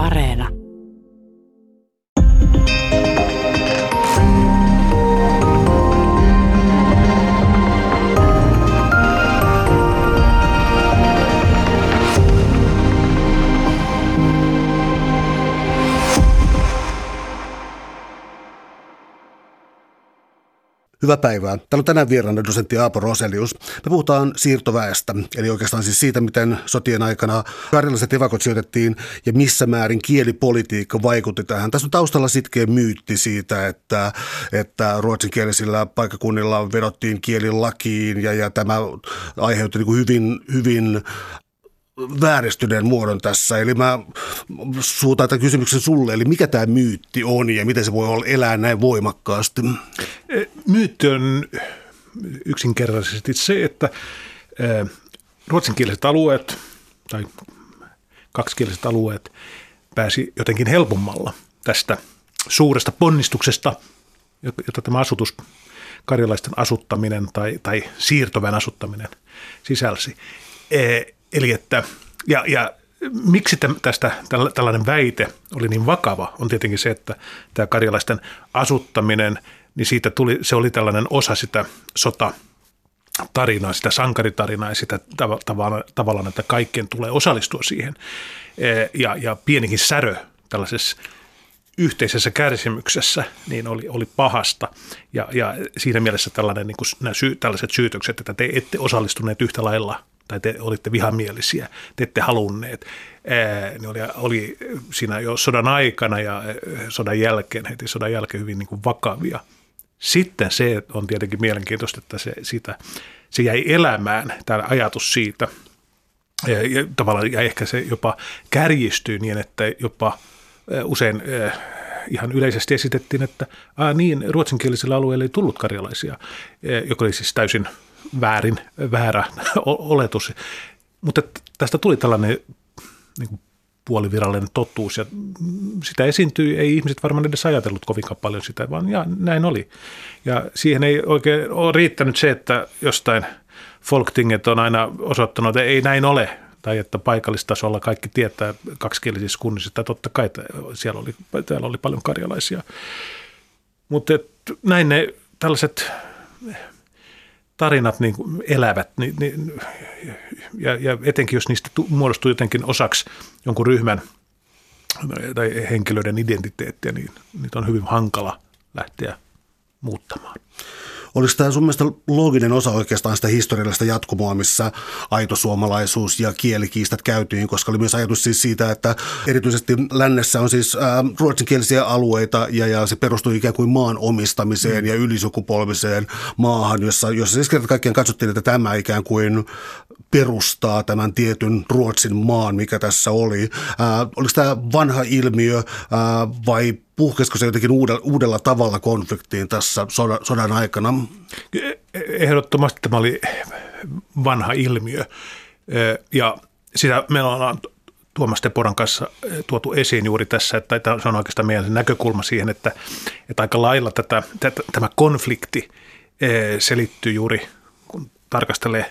Areena. Hyvää päivää. Täällä on tänään vieraana dosentti Aapo Roselius. Me puhutaan siirtoväestä, eli oikeastaan siis siitä, miten sotien aikana karjalaiset evakot sijoitettiin ja missä määrin kielipolitiikka vaikutti tähän. Tässä on taustalla sitkeä myytti siitä, että, että ruotsinkielisillä paikkakunnilla vedottiin kielilakiin ja, ja tämä aiheutti niin hyvin, hyvin vääristyneen muodon tässä. Eli mä suutaan tämän kysymyksen sulle, eli mikä tämä myytti on ja miten se voi olla elää näin voimakkaasti? E, myytti on yksinkertaisesti se, että e, ruotsinkieliset alueet tai kaksikieliset alueet pääsi jotenkin helpommalla tästä suuresta ponnistuksesta, jota tämä asutus, karjalaisten asuttaminen tai, tai siirtovän asuttaminen sisälsi. Eli että, ja, ja miksi tästä tällainen väite oli niin vakava, on tietenkin se, että tämä karjalaisten asuttaminen, niin siitä tuli, se oli tällainen osa sitä sota tarinaa, sitä sankaritarinaa ja sitä tavallaan, tavallaan, että kaikkien tulee osallistua siihen. E, ja, ja pienikin särö tällaisessa yhteisessä kärsimyksessä niin oli, oli pahasta. Ja, ja siinä mielessä tällainen, niin kuin nämä syy, tällaiset syytökset, että te ette osallistuneet yhtä lailla tai te olitte vihamielisiä, te ette halunneet. Ne oli, oli siinä jo sodan aikana ja sodan jälkeen, heti sodan jälkeen hyvin niin kuin vakavia. Sitten se on tietenkin mielenkiintoista, että se, siitä, se jäi elämään, tämä ajatus siitä, ja, ja, tavallaan, ja ehkä se jopa kärjistyy niin, että jopa usein ihan yleisesti esitettiin, että niin, ruotsinkielisillä alueilla ei tullut karjalaisia, joka oli siis täysin väärin, väärä oletus. Mutta tästä tuli tällainen niin kuin puolivirallinen totuus ja sitä esiintyi, ei ihmiset varmaan edes ajatellut kovinkaan paljon sitä, vaan ja, näin oli. Ja siihen ei oikein ole riittänyt se, että jostain folktinget on aina osoittanut, että ei näin ole, tai että paikallistasolla kaikki tietää kaksikielisissä kunnissa, että totta kai siellä oli, täällä oli paljon karjalaisia. Mutta näin ne tällaiset tarinat niin kuin elävät niin, niin, ja, ja etenkin jos niistä muodostuu jotenkin osaksi jonkun ryhmän tai henkilöiden identiteettiä, niin niitä on hyvin hankala lähteä muuttamaan. Oliko tämä sun mielestä looginen osa oikeastaan sitä historiallista jatkumoa, missä aito suomalaisuus ja kielikiistat käytiin, koska oli myös ajatus siis siitä, että erityisesti lännessä on siis ää, ruotsinkielisiä alueita ja, ja se perustui ikään kuin maan omistamiseen mm. ja ylisukupolviseen maahan, jossa, jossa siis kerta kaikkiaan katsottiin, että tämä ikään kuin perustaa tämän tietyn Ruotsin maan, mikä tässä oli. Ää, oliko tämä vanha ilmiö ää, vai puhkesko se jotenkin uudella, uudella tavalla konfliktiin tässä sodan, sodan aikana? Ehdottomasti tämä oli vanha ilmiö ja sitä meillä on Tuomas Teporan kanssa tuotu esiin juuri tässä, että se on oikeastaan meidän näkökulma siihen, että, että aika lailla tätä, tätä, tämä konflikti selittyy juuri, kun tarkastelee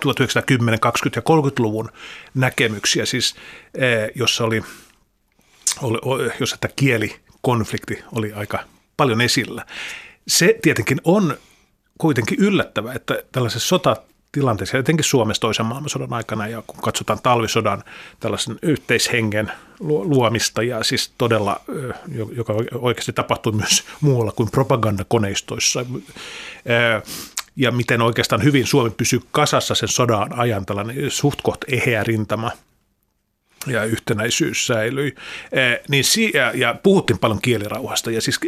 1910, 20- ja 30-luvun näkemyksiä, siis jossa oli, oli jossa tämä kielikonflikti oli aika paljon esillä. Se tietenkin on kuitenkin yllättävää, että tällaisessa sotatilanteessa, etenkin Suomessa toisen maailmansodan aikana, ja kun katsotaan talvisodan tällaisen yhteishengen luomista, ja siis todella, joka oikeasti tapahtui myös muualla kuin propagandakoneistoissa, ja miten oikeastaan hyvin Suomi pysyy kasassa sen sodan ajan, tällainen suht koht eheä rintama ja yhtenäisyys säilyi. Niin, ja, ja puhuttiin paljon kielirauhasta ja siis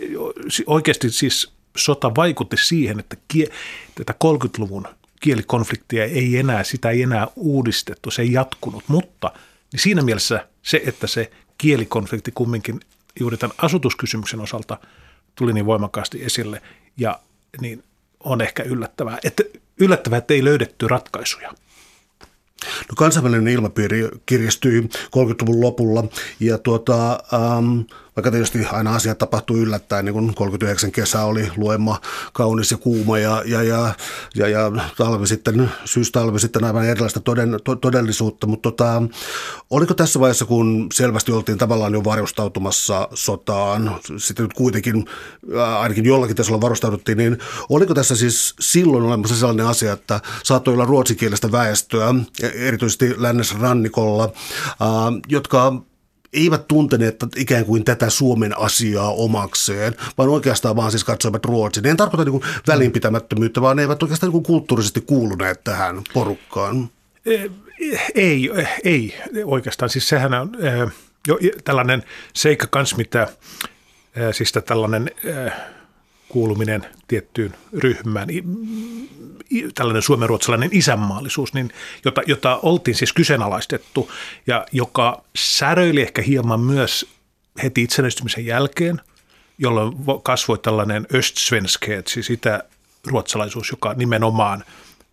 oikeasti siis sota vaikutti siihen, että kie, tätä 30-luvun kielikonfliktia ei enää, sitä ei enää uudistettu, se ei jatkunut, mutta niin siinä mielessä se, että se kielikonflikti kumminkin juuri tämän asutuskysymyksen osalta tuli niin voimakkaasti esille ja niin on ehkä yllättävää. Että yllättävää, että ei löydetty ratkaisuja. No kansainvälinen ilmapiiri kiristyi 30-luvun lopulla ja tuota, ähm, vaikka tietysti aina asiat tapahtuu yllättäen, niin kuin 39 kesä oli luemma kaunis ja kuuma ja, ja, ja, ja, ja talvi sitten, syystalvi sitten aivan erilaista toden, to, todellisuutta, mutta tota, oliko tässä vaiheessa, kun selvästi oltiin tavallaan jo varustautumassa sotaan, sitten nyt kuitenkin ainakin jollakin tasolla varustauduttiin, niin oliko tässä siis silloin olemassa sellainen asia, että saattoi olla ruotsinkielistä väestöä, erityisesti lännessä rannikolla, jotka eivät tunteneet ikään kuin tätä Suomen asiaa omakseen, vaan oikeastaan vaan siis katsoivat Ruotsin. En tarkoita niin välinpitämättömyyttä, vaan ne eivät oikeastaan niin kulttuurisesti kuuluneet tähän porukkaan. Ei, ei oikeastaan. Siis sehän on jo tällainen seikka kans, mitä siis tällainen kuuluminen tiettyyn ryhmään, tällainen suomenruotsalainen isänmaallisuus, niin jota, jota oltiin siis kyseenalaistettu ja joka säröili ehkä hieman myös heti itsenäistymisen jälkeen, jolloin kasvoi tällainen östsvenskhet, siis sitä ruotsalaisuus, joka nimenomaan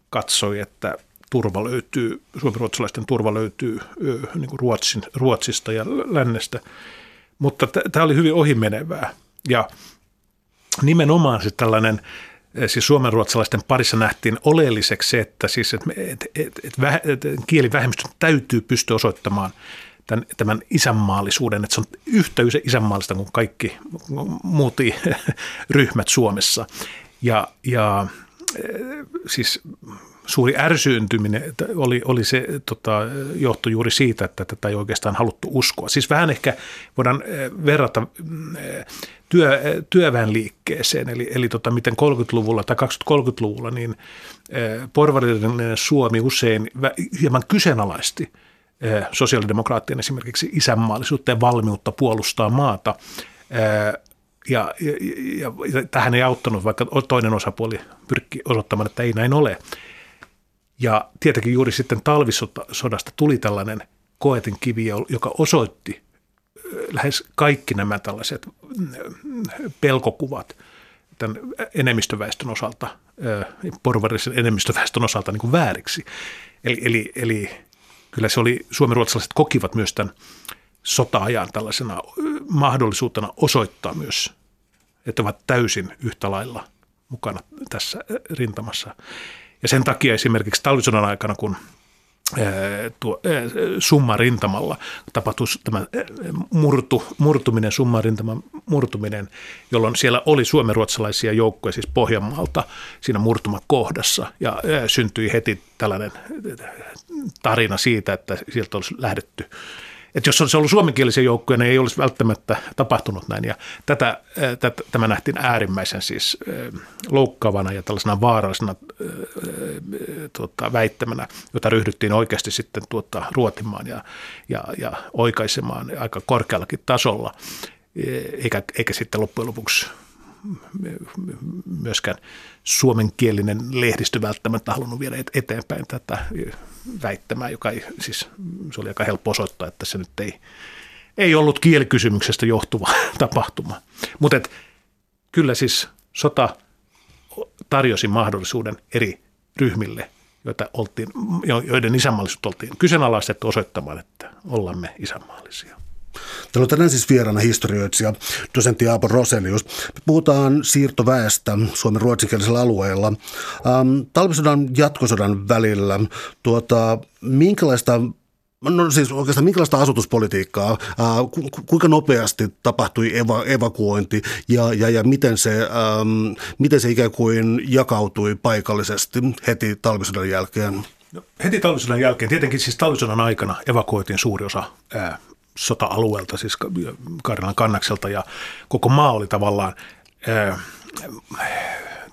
katsoi, että turva löytyy, suomenruotsalaisten turva löytyy niin kuin Ruotsin, Ruotsista ja lännestä. Mutta tämä oli hyvin ohimenevää. Ja nimenomaan se tällainen eh, siis suomenruotsalaisten parissa nähtiin oleelliseksi se, että, siis, että, että, että, että, että kielivähemmistön täytyy pystyä osoittamaan tämän, tämän isänmaallisuuden, että se on yhtä isänmaallista kuin kaikki muut ryhmät Suomessa. Ja, ja eh, siis suuri ärsyyntyminen oli, oli se tota, johto juuri siitä, että tätä ei oikeastaan haluttu uskoa. Siis vähän ehkä voidaan eh, verrata työ, työväenliikkeeseen, eli, eli tota, miten 30-luvulla tai 2030-luvulla niin porvarillinen Suomi usein hieman kyseenalaisti sosiaalidemokraattien esimerkiksi isänmaallisuutta ja valmiutta puolustaa maata. Ja, ja, ja, ja tähän ei auttanut, vaikka toinen osapuoli pyrkki osoittamaan, että ei näin ole. Ja tietenkin juuri sitten talvisodasta tuli tällainen koetin kivi, joka osoitti lähes kaikki nämä tällaiset pelkokuvat tämän enemmistöväestön osalta, porvarisen enemmistöväestön osalta niin kuin vääriksi. Eli, eli, eli kyllä se oli, suomenruotsalaiset kokivat myös tämän sota-ajan tällaisena mahdollisuutena osoittaa myös, että ovat täysin yhtä lailla mukana tässä rintamassa. Ja sen takia esimerkiksi talvisodan aikana, kun tuo, summa rintamalla tapahtui tämä murtu, murtuminen, summa rintaman murtuminen, jolloin siellä oli suomenruotsalaisia joukkoja siis Pohjanmaalta siinä murtumakohdassa. Ja syntyi heti tällainen tarina siitä, että sieltä olisi lähdetty että jos olisi ollut suomenkielisiä joukkoja, niin ei olisi välttämättä tapahtunut näin. Ja tätä, tätä, tämä nähtiin äärimmäisen siis loukkaavana ja tällaisena vaarallisena tuota, väittämänä, jota ryhdyttiin oikeasti sitten tuota, ruotimaan ja, ja, ja oikaisemaan aika korkeallakin tasolla, eikä, eikä sitten loppujen lopuksi myöskään suomenkielinen lehdistö välttämättä halunnut viedä eteenpäin tätä väittämää, joka ei, siis se oli aika helppo osoittaa, että se nyt ei, ei ollut kielikysymyksestä johtuva tapahtuma. Mutta kyllä siis sota tarjosi mahdollisuuden eri ryhmille, joita oltiin, joiden isänmaallisuutta oltiin kyseenalaistettu osoittamaan, että ollamme isänmaallisia. Täällä on tänään siis vieraana historioitsija, dosentti Aapo Roselius. Me puhutaan siirtoväestä Suomen ruotsinkielisellä alueella. Ähm, talvisodan jatkosodan välillä, tuota, minkälaista No siis oikeastaan minkälaista asutuspolitiikkaa, ää, ku, kuinka nopeasti tapahtui eva, evakuointi ja, ja, ja miten, se, äm, miten se ikään kuin jakautui paikallisesti heti talvisodan jälkeen? No, heti talvisodan jälkeen, tietenkin siis talvisodan aikana evakuoitiin suuri osa ää, sota-alueelta, siis Karjalan kannakselta ja koko maa oli tavallaan ää,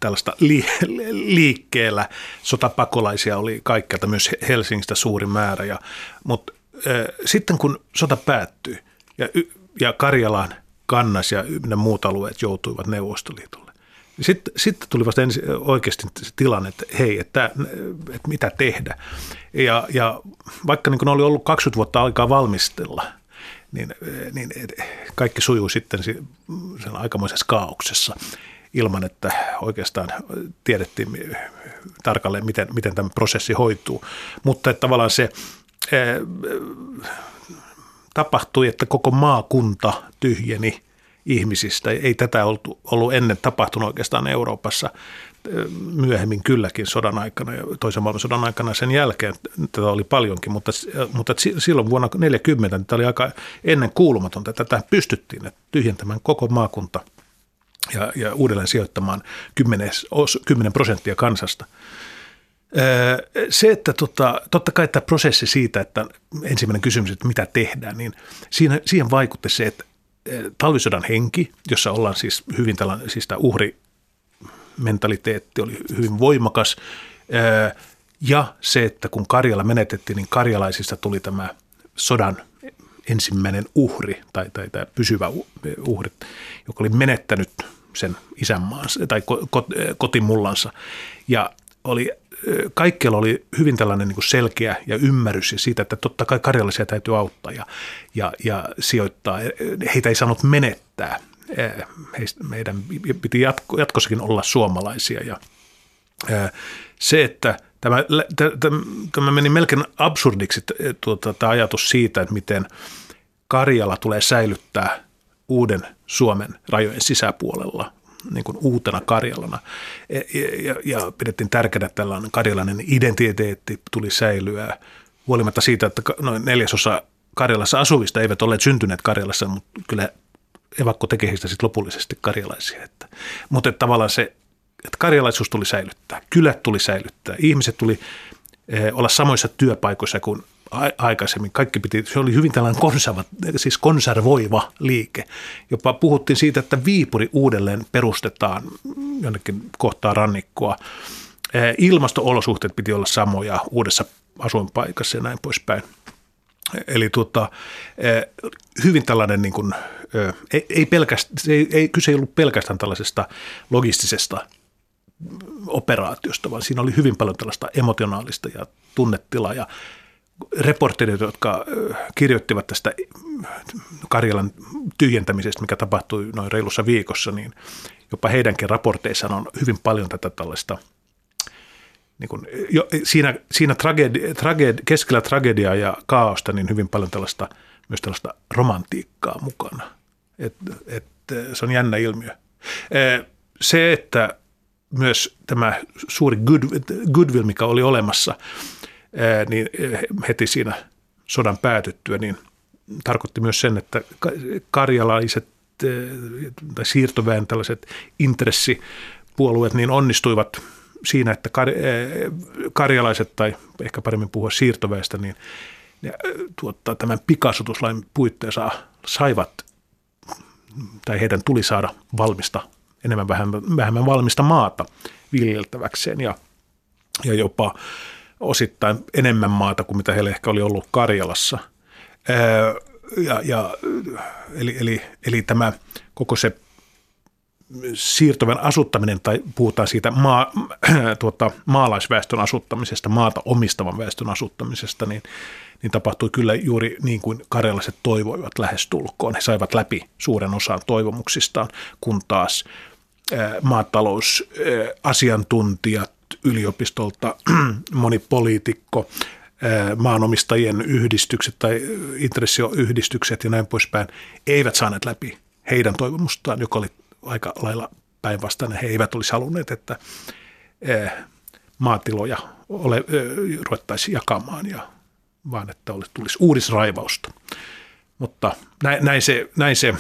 tällaista li, liikkeellä. Sotapakolaisia oli kaikkialta, myös Helsingistä suuri määrä. Ja, mutta ää, sitten kun sota päättyi ja, ja Karjalan kannas ja ne muut alueet joutuivat Neuvostoliitolle, niin sitten, sitten tuli vasta ensin oikeasti se tilanne, että hei, että, että mitä tehdä. Ja, ja vaikka niin oli ollut 20 vuotta aikaa valmistella – niin, niin kaikki sujuu sitten sen aikamoisessa kaauksessa. ilman, että oikeastaan tiedettiin tarkalleen, miten, miten tämä prosessi hoituu. Mutta että tavallaan se tapahtui, että koko maakunta tyhjeni ihmisistä. Ei tätä ollut, ollut ennen tapahtunut oikeastaan Euroopassa myöhemmin kylläkin sodan aikana ja toisen maailmansodan aikana sen jälkeen tätä oli paljonkin, mutta, mutta silloin vuonna 1940 tämä oli aika ennen kuulumatonta, tätä pystyttiin että tyhjentämään koko maakunta ja, ja uudelleen sijoittamaan 10, 10 prosenttia kansasta. Se, että tota, totta kai tämä prosessi siitä, että ensimmäinen kysymys, että mitä tehdään, niin siihen vaikutti se, että talvisodan henki, jossa ollaan siis hyvin tällainen, siis tämä uhrimentaliteetti oli hyvin voimakas, ja se, että kun Karjala menetettiin, niin karjalaisista tuli tämä sodan ensimmäinen uhri tai, tai tai pysyvä uhri, joka oli menettänyt sen isänmaansa tai kotimullansa. Ja oli kaikkialla oli hyvin tällainen niin selkeä ja ymmärrys siitä, että totta kai karjalaisia täytyy auttaa ja, ja, ja sijoittaa. Heitä ei saanut menettää. Heistä, meidän piti jatko, jatkossakin olla suomalaisia ja se, että tämä, tämä meni melkein absurdiksi tuota, tämä ajatus siitä, että miten Karjala tulee säilyttää uuden Suomen rajojen sisäpuolella niin kuin uutena Karjalana. Ja, ja, ja pidettiin tärkeänä, että tällainen karjalainen identiteetti tuli säilyä huolimatta siitä, että noin neljäsosa Karjalassa asuvista eivät olleet syntyneet Karjalassa, mutta kyllä evakko teki heistä sitten lopullisesti karjalaisia. Että, mutta että tavallaan se, että karjalaisuus tuli säilyttää, kylät tuli säilyttää, ihmiset tuli eh, olla samoissa työpaikoissa kuin aikaisemmin. Kaikki piti, se oli hyvin tällainen konserva, siis konservoiva liike. Jopa puhuttiin siitä, että Viipuri uudelleen perustetaan jonnekin kohtaa rannikkoa. Ilmasto-olosuhteet piti olla samoja uudessa asuinpaikassa ja näin poispäin. Eli tuota, hyvin tällainen, niin kuin, ei, ei, pelkästään, ei, ei, kyse ei ollut pelkästään tällaisesta logistisesta operaatiosta, vaan siinä oli hyvin paljon tällaista emotionaalista ja tunnetilaa ja reporterit, jotka kirjoittivat tästä Karjalan tyhjentämisestä, mikä tapahtui noin reilussa viikossa, niin jopa heidänkin raporteissaan on hyvin paljon tätä tällaista niin kuin, jo, siinä, siinä tragedi, tragedi, keskellä tragediaa ja kaaosta niin hyvin paljon tällaista, myös tällaista romantiikkaa mukana. Et, et, se on jännä ilmiö. Se, että myös tämä suuri good, goodwill, mikä oli olemassa – niin heti siinä sodan päätyttyä, niin tarkoitti myös sen, että karjalaiset tai siirtoväen tällaiset intressipuolueet niin onnistuivat siinä, että kar- karjalaiset tai ehkä paremmin puhua siirtoväestä, niin ne, tuottaa tämän pikasutuslain puitteissa saivat tai heidän tuli saada valmista, enemmän vähemmän, vähemmän valmista maata viljeltäväkseen ja, ja jopa osittain enemmän maata kuin mitä heillä ehkä oli ollut Karjalassa. Ja, ja, eli, eli, eli tämä koko se siirtoven asuttaminen, tai puhutaan siitä maa, tuota, maalaisväestön asuttamisesta, maata omistavan väestön asuttamisesta, niin, niin tapahtui kyllä juuri niin kuin karjalaiset toivoivat lähestulkoon. He saivat läpi suuren osan toivomuksistaan, kun taas maatalousasiantuntijat, yliopistolta moni poliitikko, maanomistajien yhdistykset tai intressioyhdistykset ja näin poispäin eivät saaneet läpi heidän toivomustaan, joka oli aika lailla päinvastainen. He eivät olisi halunneet, että maatiloja ole, ruvettaisiin jakamaan, ja, vaan että tulisi uudisraivausta. Mutta näin, näin se, näin se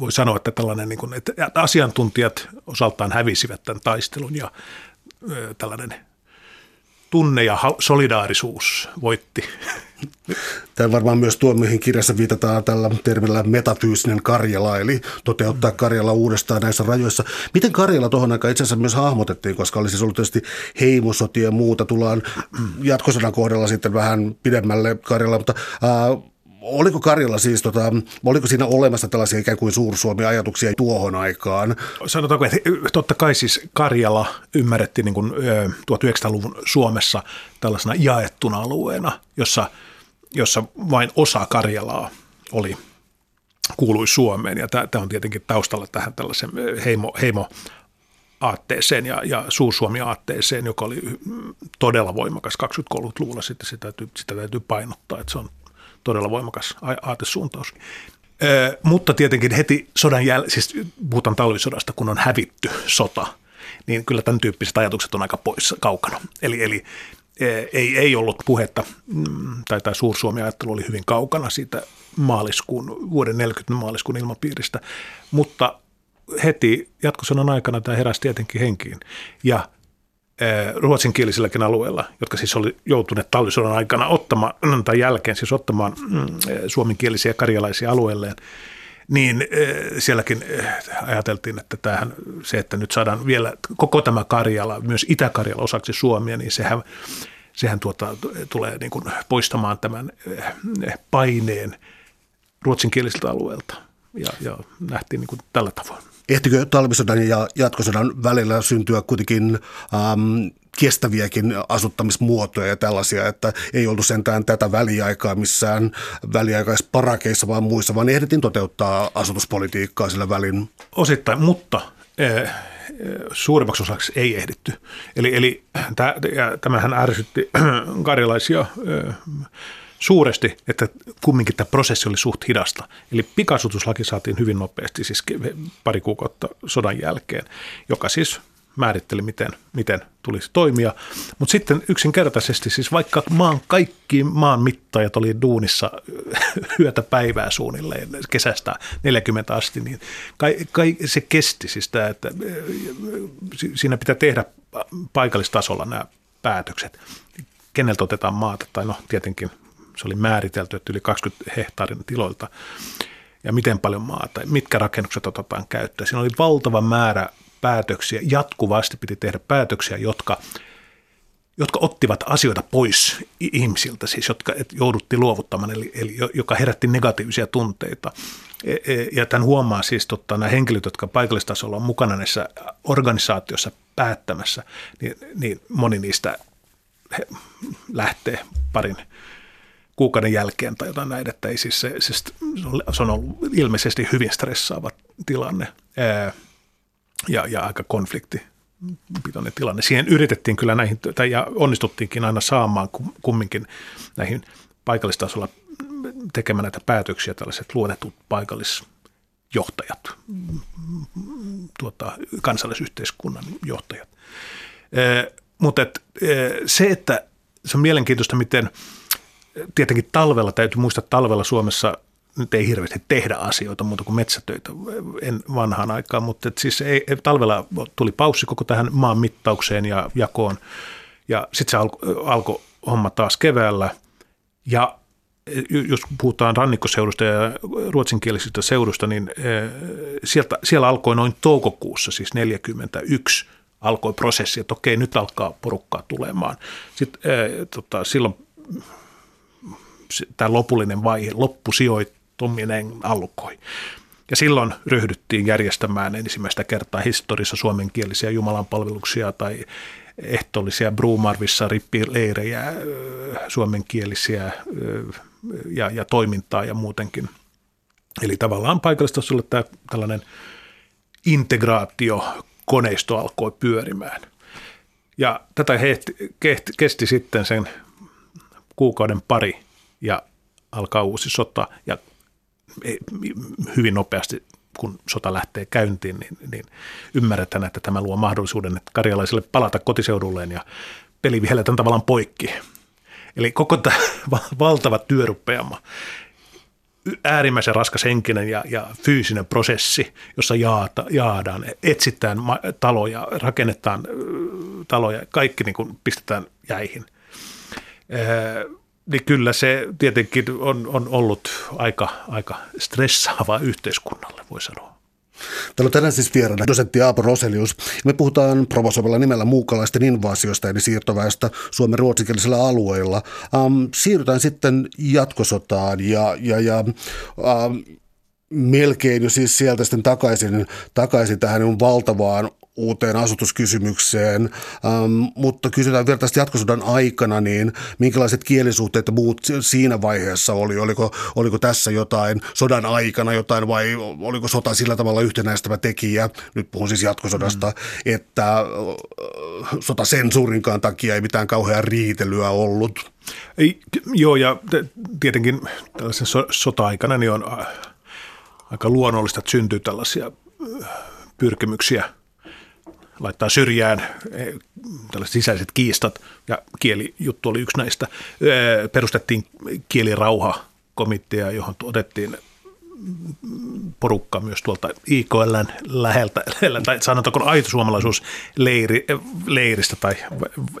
voi sanoa, että tällainen, niin kuin, että asiantuntijat osaltaan hävisivät tämän taistelun ja tällainen tunne ja solidaarisuus voitti. Tämä varmaan myös tuo, mihin kirjassa viitataan tällä termillä metafyysinen Karjala, eli toteuttaa Karjala uudestaan näissä rajoissa. Miten Karjala tuohon aikaan itse asiassa myös hahmotettiin, koska oli siis ollut tietysti heimosotia ja muuta, tullaan jatkosodan kohdalla sitten vähän pidemmälle Karjala, mutta äh, Oliko Karjalla siis, tota, oliko siinä olemassa tällaisia ikään kuin suursuomi-ajatuksia tuohon aikaan? Sanotaanko, että totta kai siis Karjala ymmärrettiin niin kuin 1900-luvun Suomessa tällaisena jaettuna alueena, jossa, jossa vain osa Karjalaa oli kuului Suomeen. Ja tämä on tietenkin taustalla tähän tällaisen heimo, heimo aatteeseen ja, ja Suursuomi-aatteeseen, joka oli todella voimakas 20-30-luvulla. Sitten sitä täytyy, sitä täytyy painottaa, että se on todella voimakas aatesuuntaus. Ö, mutta tietenkin heti sodan jälkeen, siis puhutaan talvisodasta, kun on hävitty sota, niin kyllä tämän tyyppiset ajatukset on aika pois kaukana. Eli, eli ei, ei ollut puhetta, mm, tai tämä Suursuomi-ajattelu oli hyvin kaukana siitä maaliskuun, vuoden 40 maaliskuun ilmapiiristä, mutta heti jatkosodan aikana tämä heräsi tietenkin henkiin. Ja ruotsinkielisilläkin alueilla, jotka siis oli joutuneet talvisodan aikana ottamaan, tai jälkeen siis ottamaan mm, suomenkielisiä karjalaisia alueelleen, niin sielläkin ajateltiin, että tämähän, se, että nyt saadaan vielä koko tämä Karjala, myös Itä-Karjala osaksi Suomia, niin sehän, sehän tuota, tulee niin kuin poistamaan tämän paineen ruotsinkielisiltä alueelta. Ja, ja nähtiin niin kuin tällä tavoin. Ehtikö talvisodan ja jatkosodan välillä syntyä kuitenkin ähm, kestäviäkin asuttamismuotoja ja tällaisia, että ei ollut sentään tätä väliaikaa missään väliaikaisparakeissa vaan muissa, vaan ehdittiin toteuttaa asutuspolitiikkaa sillä välin. Osittain, mutta eh, suurimmaksi osaksi ei ehditty. Eli, eli tämähän ärsytti karjalaisia eh, suuresti, että kumminkin tämä prosessi oli suht hidasta. Eli pikasutuslaki saatiin hyvin nopeasti, siis pari kuukautta sodan jälkeen, joka siis määritteli, miten, miten tulisi toimia. Mutta sitten yksinkertaisesti, siis vaikka maan kaikki maan mittajat oli duunissa yötä päivää suunnilleen kesästä 40 asti, niin kai, kai se kesti siis tämä, että siinä pitää tehdä paikallistasolla nämä päätökset. Keneltä otetaan maata, tai no tietenkin se oli määritelty, että yli 20 hehtaarin tiloilta ja miten paljon maata, mitkä rakennukset otetaan käyttöön. Siinä oli valtava määrä päätöksiä, jatkuvasti piti tehdä päätöksiä, jotka, jotka ottivat asioita pois ihmisiltä, siis jotka jouduttiin luovuttamaan, eli, eli joka herätti negatiivisia tunteita. E, e, ja tämän huomaa siis totta, nämä henkilöt, jotka paikallistasolla on mukana näissä organisaatioissa päättämässä, niin, niin moni niistä lähtee parin kuukauden jälkeen tai jotain näin, että ei siis se, se, se on ollut ilmeisesti hyvin stressaava tilanne ja, ja aika konflikti pitoinen tilanne. Siihen yritettiin kyllä näihin, tai ja onnistuttiinkin aina saamaan kumminkin näihin paikallistasolla tekemään näitä päätöksiä tällaiset luonnetut paikallisjohtajat, tuota, kansallisyhteiskunnan johtajat. mutta et, se, että se on mielenkiintoista, miten – tietenkin talvella, täytyy muistaa, että talvella Suomessa nyt ei hirveästi tehdä asioita muuta kuin metsätöitä. En vanhaan aikaan, mutta et siis ei, talvella tuli paussi koko tähän maan mittaukseen ja jakoon. Ja sitten se alkoi alko homma taas keväällä. Ja jos puhutaan rannikkoseudusta ja ruotsinkielisistä seudusta, niin eh, sieltä, siellä alkoi noin toukokuussa, siis 41, alkoi prosessi, että okei, nyt alkaa porukkaa tulemaan. Sitten tota, silloin tämä lopullinen vaihe, loppusijoittuminen alkoi. Ja silloin ryhdyttiin järjestämään ensimmäistä kertaa historiassa suomenkielisiä jumalanpalveluksia tai ehtoollisia Brumarvissa rippileirejä, suomenkielisiä ja, ja toimintaa ja muutenkin. Eli tavallaan paikallistasolla tämä tällainen integraatio koneisto alkoi pyörimään. Ja tätä kesti sitten sen kuukauden pari ja alkaa uusi sota ja hyvin nopeasti kun sota lähtee käyntiin, niin, niin ymmärretään, että tämä luo mahdollisuuden että karjalaisille palata kotiseudulleen ja peli vihelletään tavallaan poikki. Eli koko tämä valtava työrupeama, äärimmäisen raskas henkinen ja, ja fyysinen prosessi, jossa jaata, jaadaan, etsitään taloja, rakennetaan taloja, kaikki niin kuin pistetään jäihin niin kyllä se tietenkin on, on ollut aika, aika stressaava yhteiskunnalle, voi sanoa. Täällä on tänään siis vieraana dosentti Aapo Roselius. Me puhutaan provosoivalla nimellä muukalaisten invaasiosta eli siirtoväestä Suomen ruotsinkielisillä alueilla. Ähm, siirrytään sitten jatkosotaan ja, ja, ja ähm, melkein jo siis sieltä sitten takaisin, takaisin tähän valtavaan uuteen asutuskysymykseen, ähm, mutta kysytään vielä tästä jatkosodan aikana, niin minkälaiset kielisuhteet muut siinä vaiheessa oli? Oliko, oliko tässä jotain sodan aikana jotain vai oliko sota sillä tavalla yhtenäistävä tekijä, nyt puhun siis jatkosodasta, mm. että äh, sota sensuurinkaan takia ei mitään kauhean riitelyä ollut? Ei, joo, ja tietenkin tällaisen so, sota-aikana niin on äh, aika luonnollista, että syntyy tällaisia äh, pyrkimyksiä – laittaa syrjään eh, tällaiset sisäiset kiistat, ja kielijuttu oli yksi näistä. Eh, perustettiin kielirauha komitea, johon otettiin porukka myös tuolta IKLn läheltä, tai sanotaanko aitosuomalaisuusleiristä tai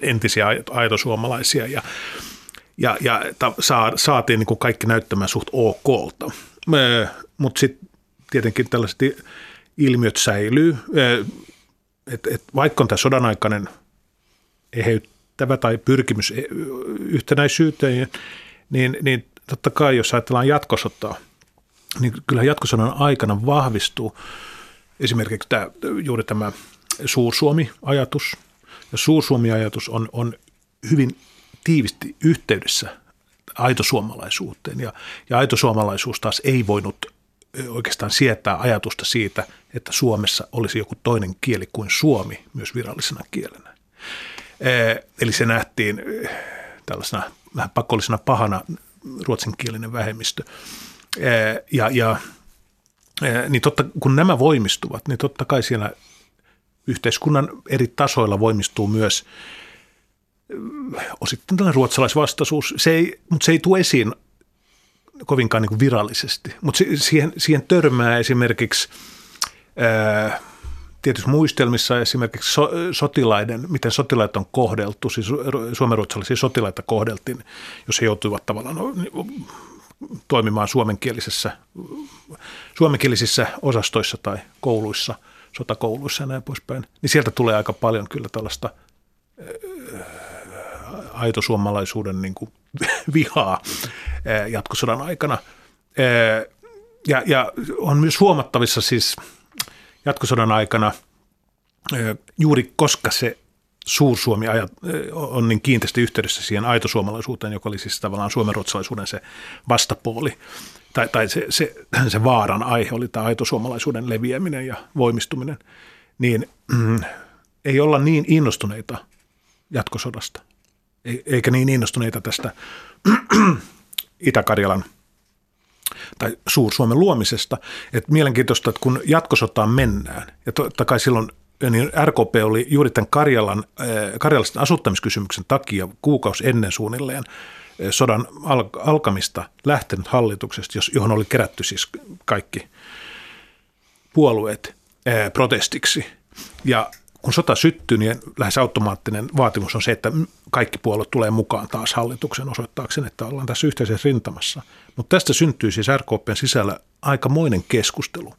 entisiä aitosuomalaisia, ja, ja, ja saa, saatiin niin kuin kaikki näyttämään suht okolta. Eh, Mutta sitten tietenkin tällaiset ilmiöt säilyy että et vaikka on tämä sodan aikainen eheyttävä tai pyrkimys e- yhtenäisyyteen, niin, niin totta kai jos ajatellaan jatkosotaa, niin kyllä jatkosodan aikana vahvistuu esimerkiksi tämä, juuri tämä Suursuomi-ajatus. Ja Suursuomi-ajatus on, on hyvin tiivisti yhteydessä aitosuomalaisuuteen. Ja, ja aitosuomalaisuus taas ei voinut oikeastaan sietää ajatusta siitä, että Suomessa olisi joku toinen kieli kuin suomi myös virallisena kielenä. Eli se nähtiin tällaisena vähän pakollisena pahana ruotsinkielinen vähemmistö. Ja, ja niin totta, kun nämä voimistuvat, niin totta kai siellä yhteiskunnan eri tasoilla voimistuu myös osittain tällainen ruotsalaisvastaisuus, se ei, mutta se ei tule esiin kovinkaan niin kuin virallisesti. Mutta siihen, siihen törmää esimerkiksi tietyissä muistelmissa esimerkiksi so, sotilaiden, miten sotilaita on kohdeltu, siis suomenruotsalaisia sotilaita kohdeltiin, jos he joutuivat tavallaan no, toimimaan suomenkielisessä, suomenkielisissä osastoissa tai kouluissa, sotakouluissa ja näin poispäin, niin sieltä tulee aika paljon kyllä tällaista aitosuomalaisuuden niin kuin vihaa jatkosodan aikana. Ja, ja on myös huomattavissa siis jatkosodan aikana juuri koska se Suursuomi on niin kiinteästi yhteydessä siihen aitosuomalaisuuteen, joka oli siis tavallaan suomenruotsalaisuuden se vastapuoli, tai, tai se, se, se vaaran aihe oli tämä aitosuomalaisuuden leviäminen ja voimistuminen, niin mm, ei olla niin innostuneita jatkosodasta eikä niin innostuneita tästä Itä-Karjalan tai Suur-Suomen luomisesta. Että mielenkiintoista, että kun jatkosotaan mennään, ja totta kai silloin niin RKP oli juuri tämän Karjalan, äh, karjalaisten asuttamiskysymyksen takia kuukausi ennen suunnilleen äh, sodan alkamista lähtenyt hallituksesta, johon oli kerätty siis kaikki puolueet protestiksi. Ja kun sota syttyy, niin lähes automaattinen vaatimus on se, että kaikki puolueet tulee mukaan taas hallituksen osoittaakseen, että ollaan tässä yhteisessä rintamassa. Mutta tästä syntyy siis RKPn sisällä aikamoinen keskustelu.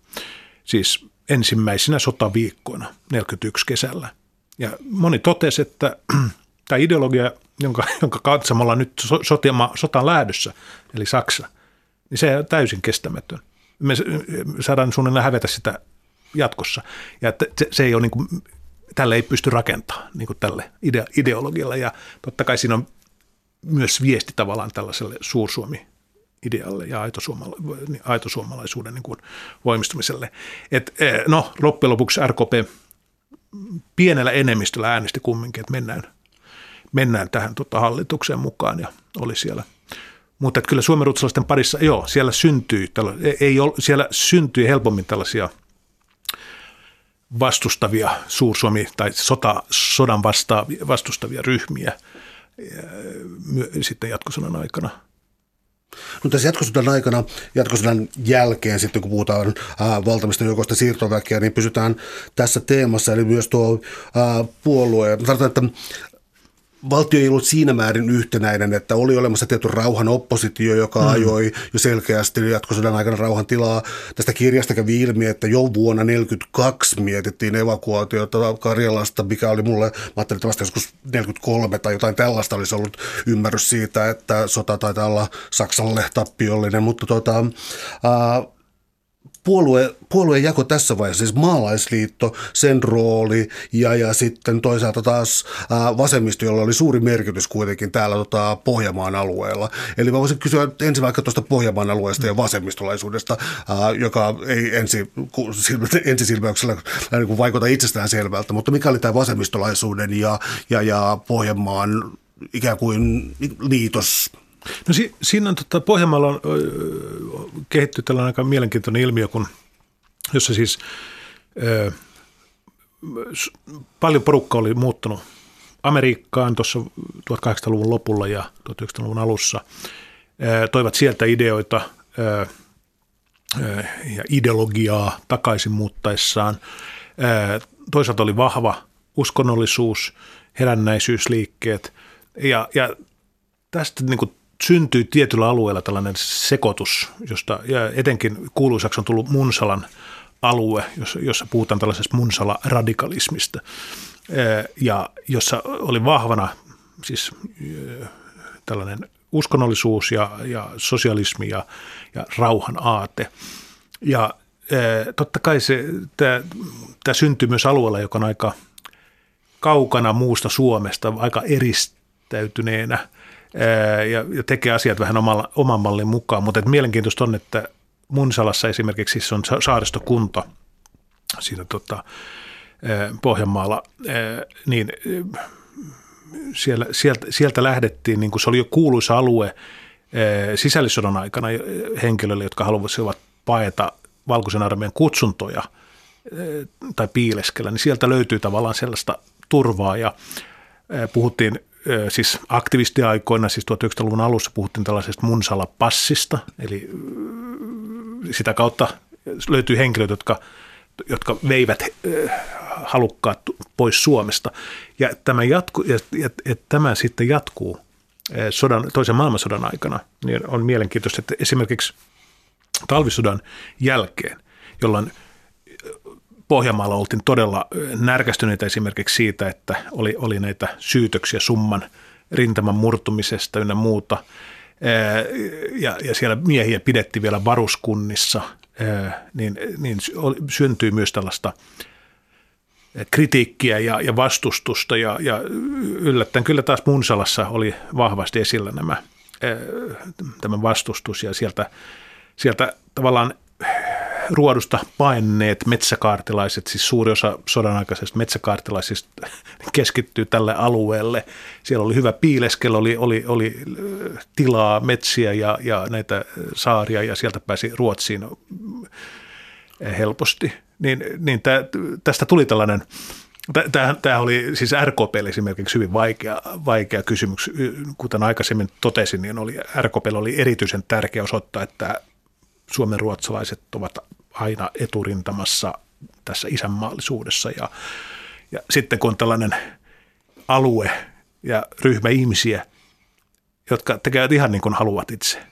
Siis ensimmäisinä sotaviikkoina 41 kesällä. Ja moni totesi, että tämä ideologia, jonka, jonka katsomolla nyt sotima, sotaan lähdössä, eli Saksa, niin se on täysin kestämätön. Me saadaan suunnilleen hävetä sitä jatkossa. Ja se, ei ole niin tälle ei pysty rakentamaan niin kuin tälle ide- ideologialle. Ja totta kai siinä on myös viesti tavallaan tällaiselle suursuomi idealle ja aitosuomalaisuuden niin kuin voimistumiselle. Et, eh, no, loppujen lopuksi RKP pienellä enemmistöllä äänesti kumminkin, että mennään, mennään tähän tota, hallitukseen mukaan ja oli siellä. Mutta kyllä suomenruotsalaisten parissa, joo, siellä syntyi, ei ole, siellä syntyi helpommin tällaisia – vastustavia suursuomi- tai sota, sodan vastaavia, vastustavia ryhmiä sitten jatkosodan aikana. No tässä jatkosodan aikana, jatkosodan jälkeen sitten kun puhutaan ää, valtamista joukosta siirtoväkeä, niin pysytään tässä teemassa, eli myös tuo ää, puolue. Tarkoitan, että valtio ei ollut siinä määrin yhtenäinen, että oli olemassa tietty rauhan oppositio, joka mm. ajoi jo selkeästi jatkosodan aikana rauhan tilaa. Tästä kirjasta kävi ilmi, että jo vuonna 1942 mietittiin evakuaatiota Karjalasta, mikä oli mulle, mä ajattelin, että vasta joskus 43 tai jotain tällaista olisi ollut ymmärrys siitä, että sota taitaa olla Saksalle tappiollinen, mutta tota, ää, puolue, puolueen jako tässä vaiheessa, siis maalaisliitto, sen rooli ja, ja sitten toisaalta taas ää, vasemmisto, jolla oli suuri merkitys kuitenkin täällä tota, Pohjanmaan alueella. Eli mä voisin kysyä ensin vaikka tuosta Pohjanmaan alueesta ja vasemmistolaisuudesta, ää, joka ei ensi, ensisilmäyksellä niin vaikuta itsestään selvältä, mutta mikä oli tämä vasemmistolaisuuden ja, ja, ja Pohjanmaan ikään kuin liitos No si, siinä on tota, Pohjanmaalla on kehittynyt tällainen aika mielenkiintoinen ilmiö, kun, jossa siis ö, paljon porukka oli muuttunut Amerikkaan tuossa 1800-luvun lopulla ja 1900-luvun alussa. Ö, toivat sieltä ideoita ö, ö, ja ideologiaa takaisin muuttaessaan. Ö, toisaalta oli vahva uskonnollisuus, herännäisyysliikkeet ja, ja tästä niin kuin syntyi tietyllä alueella tällainen sekoitus, josta ja etenkin kuuluisaksi on tullut Munsalan alue, jossa, jossa puhutaan tällaisesta Munsala-radikalismista, ja jossa oli vahvana siis tällainen uskonnollisuus ja, ja sosialismi ja, ja rauhan aate. Ja totta kai se, tämä, tämä syntyi myös alueella, joka on aika kaukana muusta Suomesta, aika eristäytyneenä – ja, ja tekee asiat vähän omalla, oman mallin mukaan. Mutta mielenkiintoista on, että Munsalassa esimerkiksi siis on saaristokunta siinä tota, Pohjanmaalla, niin siellä, sieltä, sieltä lähdettiin, niin kuin se oli jo kuuluisa alue sisällissodan aikana henkilöille, jotka haluaisivat paeta valkoisen armeijan kutsuntoja tai piileskellä, niin sieltä löytyy tavallaan sellaista turvaa ja puhuttiin siis aktivistiaikoina, siis 1900-luvun alussa puhuttiin tällaisesta Munsala-passista, eli sitä kautta löytyy henkilöt, jotka, jotka veivät halukkaat pois Suomesta. Ja tämä, jatku, ja, ja, ja tämä sitten jatkuu sodan, toisen maailmansodan aikana, niin on mielenkiintoista, että esimerkiksi talvisodan jälkeen, jolloin Pohjanmaalla oltiin todella närkästyneitä esimerkiksi siitä, että oli, oli näitä syytöksiä summan rintaman murtumisesta ynnä muuta. Ja, ja siellä miehiä pidettiin vielä varuskunnissa, niin, niin syntyi myös tällaista kritiikkiä ja, ja vastustusta. Ja, ja yllättäen kyllä taas Munsalassa oli vahvasti esillä nämä, tämä vastustus. Ja sieltä, sieltä tavallaan ruodusta paineet metsäkaartilaiset, siis suuri osa sodan aikaisista metsäkaartilaisista keskittyy tälle alueelle. Siellä oli hyvä piileskel, oli, oli, oli tilaa, metsiä ja, ja näitä saaria ja sieltä pääsi Ruotsiin helposti. Niin, niin tä, tästä tuli tällainen Tämä oli siis RKP esimerkiksi hyvin vaikea, vaikea kysymys. Kuten aikaisemmin totesin, niin oli, RKP oli erityisen tärkeä osoittaa, että Suomen ruotsalaiset ovat aina eturintamassa tässä isänmaallisuudessa. Ja, ja sitten kun on tällainen alue ja ryhmä ihmisiä, jotka tekevät ihan niin kuin haluavat itse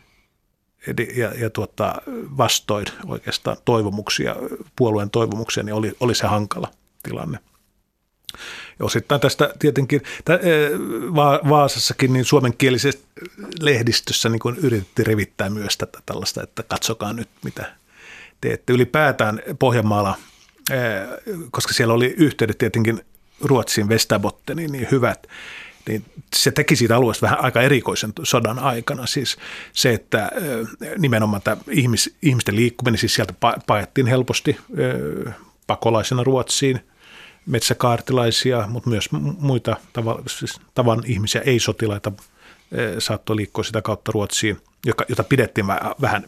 ja, ja tuota, vastoin oikeastaan toivomuksia, puolueen toivomuksia, niin oli, oli se hankala tilanne. Ja osittain tästä tietenkin tä, Vaasassakin niin suomenkielisestä lehdistössä niin yritettiin revittää myös tätä tällaista, että katsokaa nyt mitä teette ylipäätään Pohjanmaalla, koska siellä oli yhteydet tietenkin Ruotsin Västerbotteniin niin hyvät, niin se teki siitä alueesta vähän aika erikoisen sodan aikana. Siis se, että nimenomaan tämä ihmis, ihmisten liikkuminen, siis sieltä paettiin helposti pakolaisena Ruotsiin, metsäkaartilaisia, mutta myös muita siis tavan ihmisiä, ei-sotilaita saattoi liikkua sitä kautta Ruotsiin – joka, jota pidettiin vähän,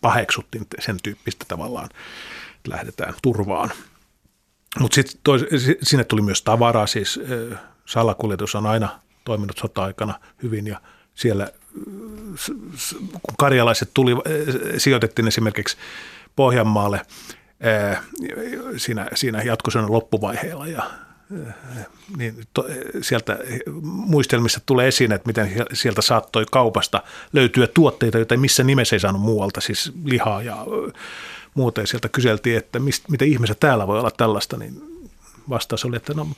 paheksuttiin sen tyyppistä tavallaan, että lähdetään turvaan. Mutta sitten sinne tuli myös tavaraa, siis salakuljetus on aina toiminut sota-aikana hyvin ja siellä kun karjalaiset tuli, sijoitettiin esimerkiksi Pohjanmaalle siinä, siinä jatkosodan loppuvaiheella ja niin to, sieltä muistelmissa tulee esiin, että miten sieltä saattoi kaupasta löytyä tuotteita, joita missä nimessä ei saanut muualta, siis lihaa ja muuta. Ja sieltä kyseltiin, että mistä, miten ihmiset täällä voi olla tällaista, niin vastaus oli, että no,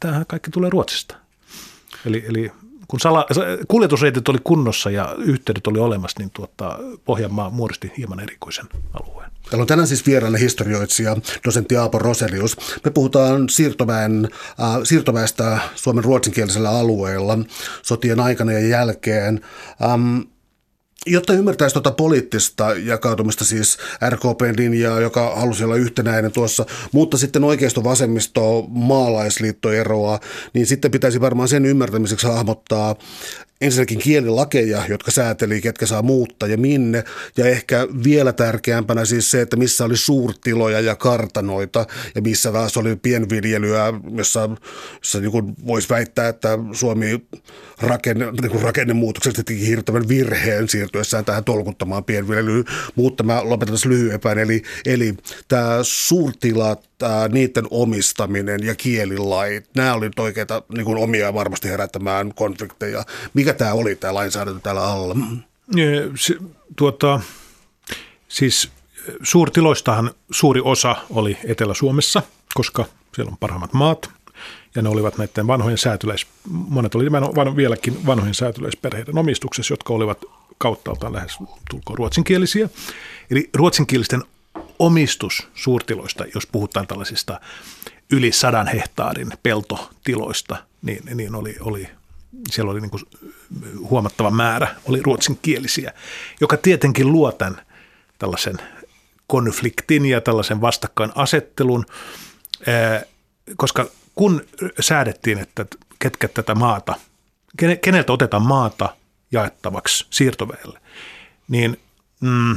tämähän kaikki tulee Ruotsista. Eli, eli kun sala, kuljetusreitit oli kunnossa ja yhteydet oli olemassa, niin tuota, Pohjanmaa muodosti hieman erikoisen alueen. Täällä on tänään siis vieraana historioitsija, dosentti Aapo Roselius. Me puhutaan siirtoväen, äh, siirtoväestä Suomen ruotsinkielisellä alueella sotien aikana ja jälkeen. Ähm, Jotta ymmärtäisi tuota poliittista jakautumista, siis RKPn linjaa, joka halusi olla yhtenäinen tuossa, mutta sitten oikeisto vasemmisto maalaisliitto eroa, niin sitten pitäisi varmaan sen ymmärtämiseksi hahmottaa ensinnäkin kielilakeja, jotka sääteli, ketkä saa muuttaa ja minne. Ja ehkä vielä tärkeämpänä siis se, että missä oli suurtiloja ja kartanoita ja missä taas oli pienviljelyä, jossa, jossa niin voisi väittää, että Suomi rakenne, niin rakennemuutoksesta teki hirttävän virheen siirtyessään tähän tolkuttamaan pienviljelyyn. Mutta mä lopetan tässä lyhyempään. Eli, eli tämä suurtilat, tämä, niiden omistaminen ja kielilait, nämä oli oikeita niin kuin omia varmasti herättämään konflikteja. Mikä tämä oli tämä lainsäädäntö täällä alla? Se, tuota, siis suurtiloistahan suuri osa oli Etelä-Suomessa, koska siellä on parhaimmat maat ja ne olivat näiden vanhojen säätyläis, monet oli van, vieläkin vanhojen säätyläisperheiden omistuksessa, jotka olivat kauttaaltaan lähes tulkoon ruotsinkielisiä. Eli ruotsinkielisten omistus suurtiloista, jos puhutaan tällaisista yli sadan hehtaarin peltotiloista, niin, niin oli, oli, siellä oli niin kuin huomattava määrä, oli ruotsinkielisiä, joka tietenkin luo tämän tällaisen konfliktin ja tällaisen vastakkainasettelun, koska kun säädettiin, että ketkä tätä maata, keneltä otetaan maata jaettavaksi siirtoväelle, niin mm,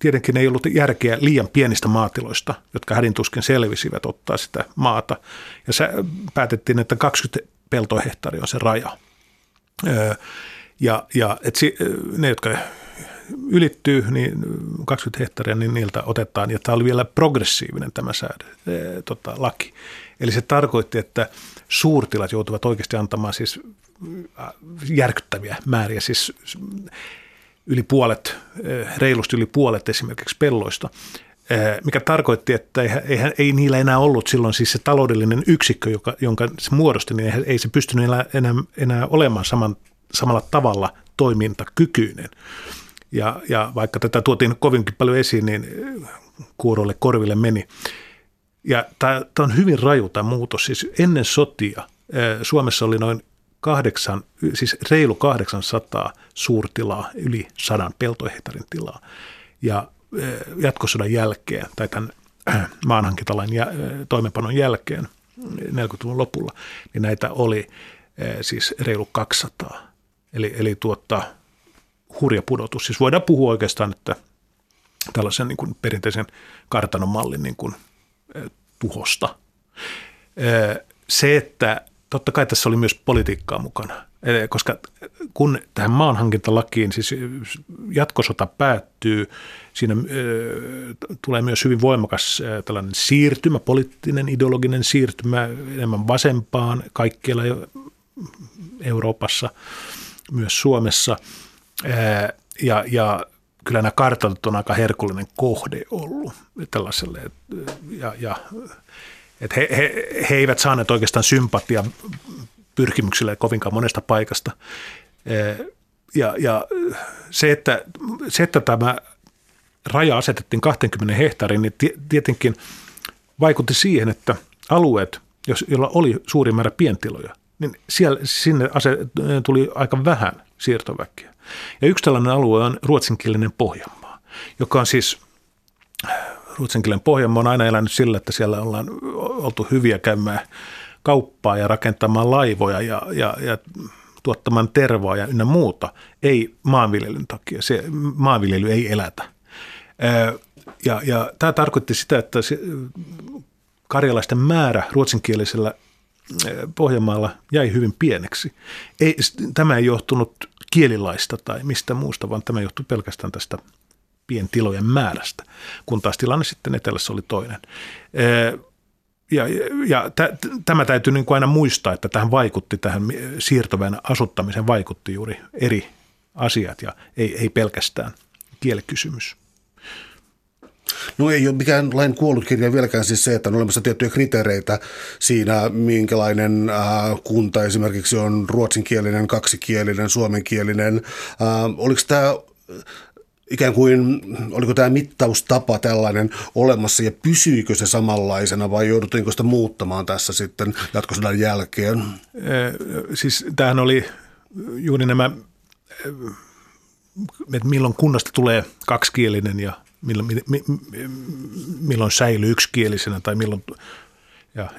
tietenkin ei ollut järkeä liian pienistä maatiloista, jotka hädintuskin selvisivät ottaa sitä maata. Ja se päätettiin, että 20 peltohehtaaria on se raja. Ja, ja et si, ne, jotka ylittyy, niin 20 hehtaaria, niin niiltä otetaan. Ja tämä oli vielä progressiivinen tämä säädö, tota, laki. Eli se tarkoitti, että suurtilat joutuvat oikeasti antamaan siis järkyttäviä määriä, siis yli puolet, eh, reilusti yli puolet esimerkiksi pelloista, eh, mikä tarkoitti, että ei, ei, niillä enää ollut silloin siis se taloudellinen yksikkö, joka, jonka se muodosti, niin ei se pystynyt enää, enää, enää olemaan saman, samalla tavalla toimintakykyinen. Ja, ja vaikka tätä tuotiin kovinkin paljon esiin, niin kuuroille korville meni. Ja tämä on hyvin raju tämä muutos. Siis ennen sotia eh, Suomessa oli noin kahdeksan, siis reilu 800 suurtilaa, yli sadan peltohehtaarin tilaa. Ja jatkosodan jälkeen, tai tämän maanhankintalain toimenpanon jälkeen, 40-luvun lopulla, niin näitä oli siis reilu 200. Eli, eli tuota, hurja pudotus. Siis voidaan puhua oikeastaan, että tällaisen niin kuin perinteisen kartanon mallin niin kuin, tuhosta. Se, että totta kai tässä oli myös politiikkaa mukana, koska kun tähän maanhankintalakiin, siis jatkosota päättyy, siinä tulee myös hyvin voimakas tällainen siirtymä, poliittinen, ideologinen siirtymä enemmän vasempaan kaikkialla Euroopassa, myös Suomessa. ja, ja kyllä nämä kartatot on aika herkullinen kohde ollut tällaiselle. Ja, ja että he, he, he eivät saaneet oikeastaan sympatia pyrkimyksille kovinkaan monesta paikasta. Ja, ja se, että, se, että tämä raja asetettiin 20 hehtaarin, niin tietenkin vaikutti siihen, että alueet, joilla oli suuri määrä pientiloja, niin siellä, sinne ase, tuli aika vähän siirtoväkeä. Ja yksi tällainen alue on ruotsinkielinen Pohjanmaa, joka on siis ruotsinkielinen Pohjanmaa on aina elänyt sillä, että siellä ollaan oltu hyviä käymään kauppaa ja rakentamaan laivoja ja, ja, ja tuottamaan tervaa ja ynnä muuta. Ei maanviljelyn takia. Se maanviljely ei elätä. Ja, ja tämä tarkoitti sitä, että se, karjalaisten määrä ruotsinkielisellä Pohjanmaalla jäi hyvin pieneksi. Ei, tämä ei johtunut kielilaista tai mistä muusta, vaan tämä johtui pelkästään tästä pientilojen määrästä, kun taas tilanne sitten etelässä oli toinen. Ja, ja t- tämä täytyy niin kuin aina muistaa, että tähän vaikutti, tähän siirtoväen asuttamiseen vaikutti juuri eri asiat ja ei, ei pelkästään kielikysymys. No ei ole mikään lain kuollut kirja vieläkään siis se, että on olemassa tiettyjä kriteereitä siinä, minkälainen äh, kunta esimerkiksi on ruotsinkielinen, kaksikielinen, suomenkielinen. Äh, oliko tämä ikään kuin, oliko tämä mittaustapa tällainen olemassa ja pysyikö se samanlaisena vai jouduttiinko sitä muuttamaan tässä sitten jatkosodan jälkeen? Siis tämähän oli juuri nämä, että milloin kunnasta tulee kaksikielinen ja milloin, milloin säilyy yksikielisenä tai milloin ja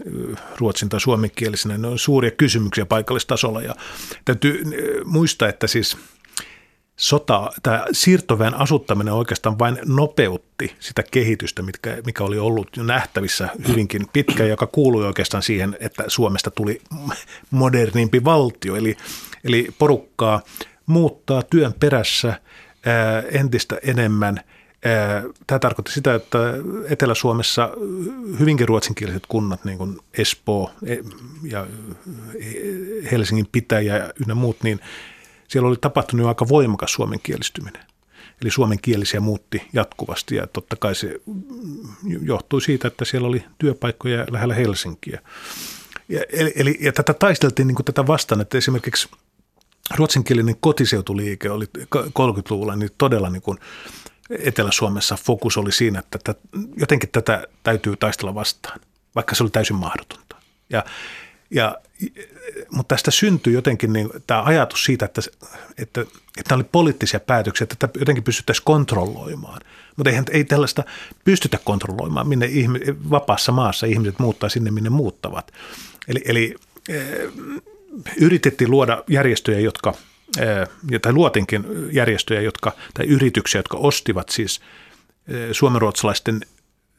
ruotsin tai suomenkielisenä. Ne on suuria kysymyksiä paikallistasolla ja täytyy muistaa, että siis sota, tämä siirtoväen asuttaminen oikeastaan vain nopeutti sitä kehitystä, mitkä, mikä oli ollut jo nähtävissä hyvinkin pitkä, joka kuului oikeastaan siihen, että Suomesta tuli modernimpi valtio, eli, eli porukkaa muuttaa työn perässä ää, entistä enemmän – Tämä tarkoitti sitä, että Etelä-Suomessa hyvinkin ruotsinkieliset kunnat, niin kuin Espoo e, ja e, Helsingin pitäjä ynnä muut, niin siellä oli tapahtunut jo aika voimakas suomenkielistyminen. Eli suomenkielisiä muutti jatkuvasti ja totta kai se johtui siitä, että siellä oli työpaikkoja lähellä Helsinkiä. Ja, eli, eli, ja tätä taisteltiin niin kuin tätä vastaan, että esimerkiksi ruotsinkielinen kotiseutuliike oli 30-luvulla niin todella niin kuin Etelä-Suomessa fokus oli siinä, että tätä, jotenkin tätä täytyy taistella vastaan, vaikka se oli täysin mahdotonta. Ja, ja, mutta tästä syntyi jotenkin niin, tämä ajatus siitä, että, että, että oli poliittisia päätöksiä, että tätä jotenkin pystyttäisiin kontrolloimaan. Mutta eihän ei tällaista pystytä kontrolloimaan, minne ihme, vapaassa maassa ihmiset muuttaa sinne, minne muuttavat. Eli, eli e, yritettiin luoda järjestöjä, jotka – tai luotinkin järjestöjä jotka, tai yrityksiä, jotka ostivat siis suomenruotsalaisten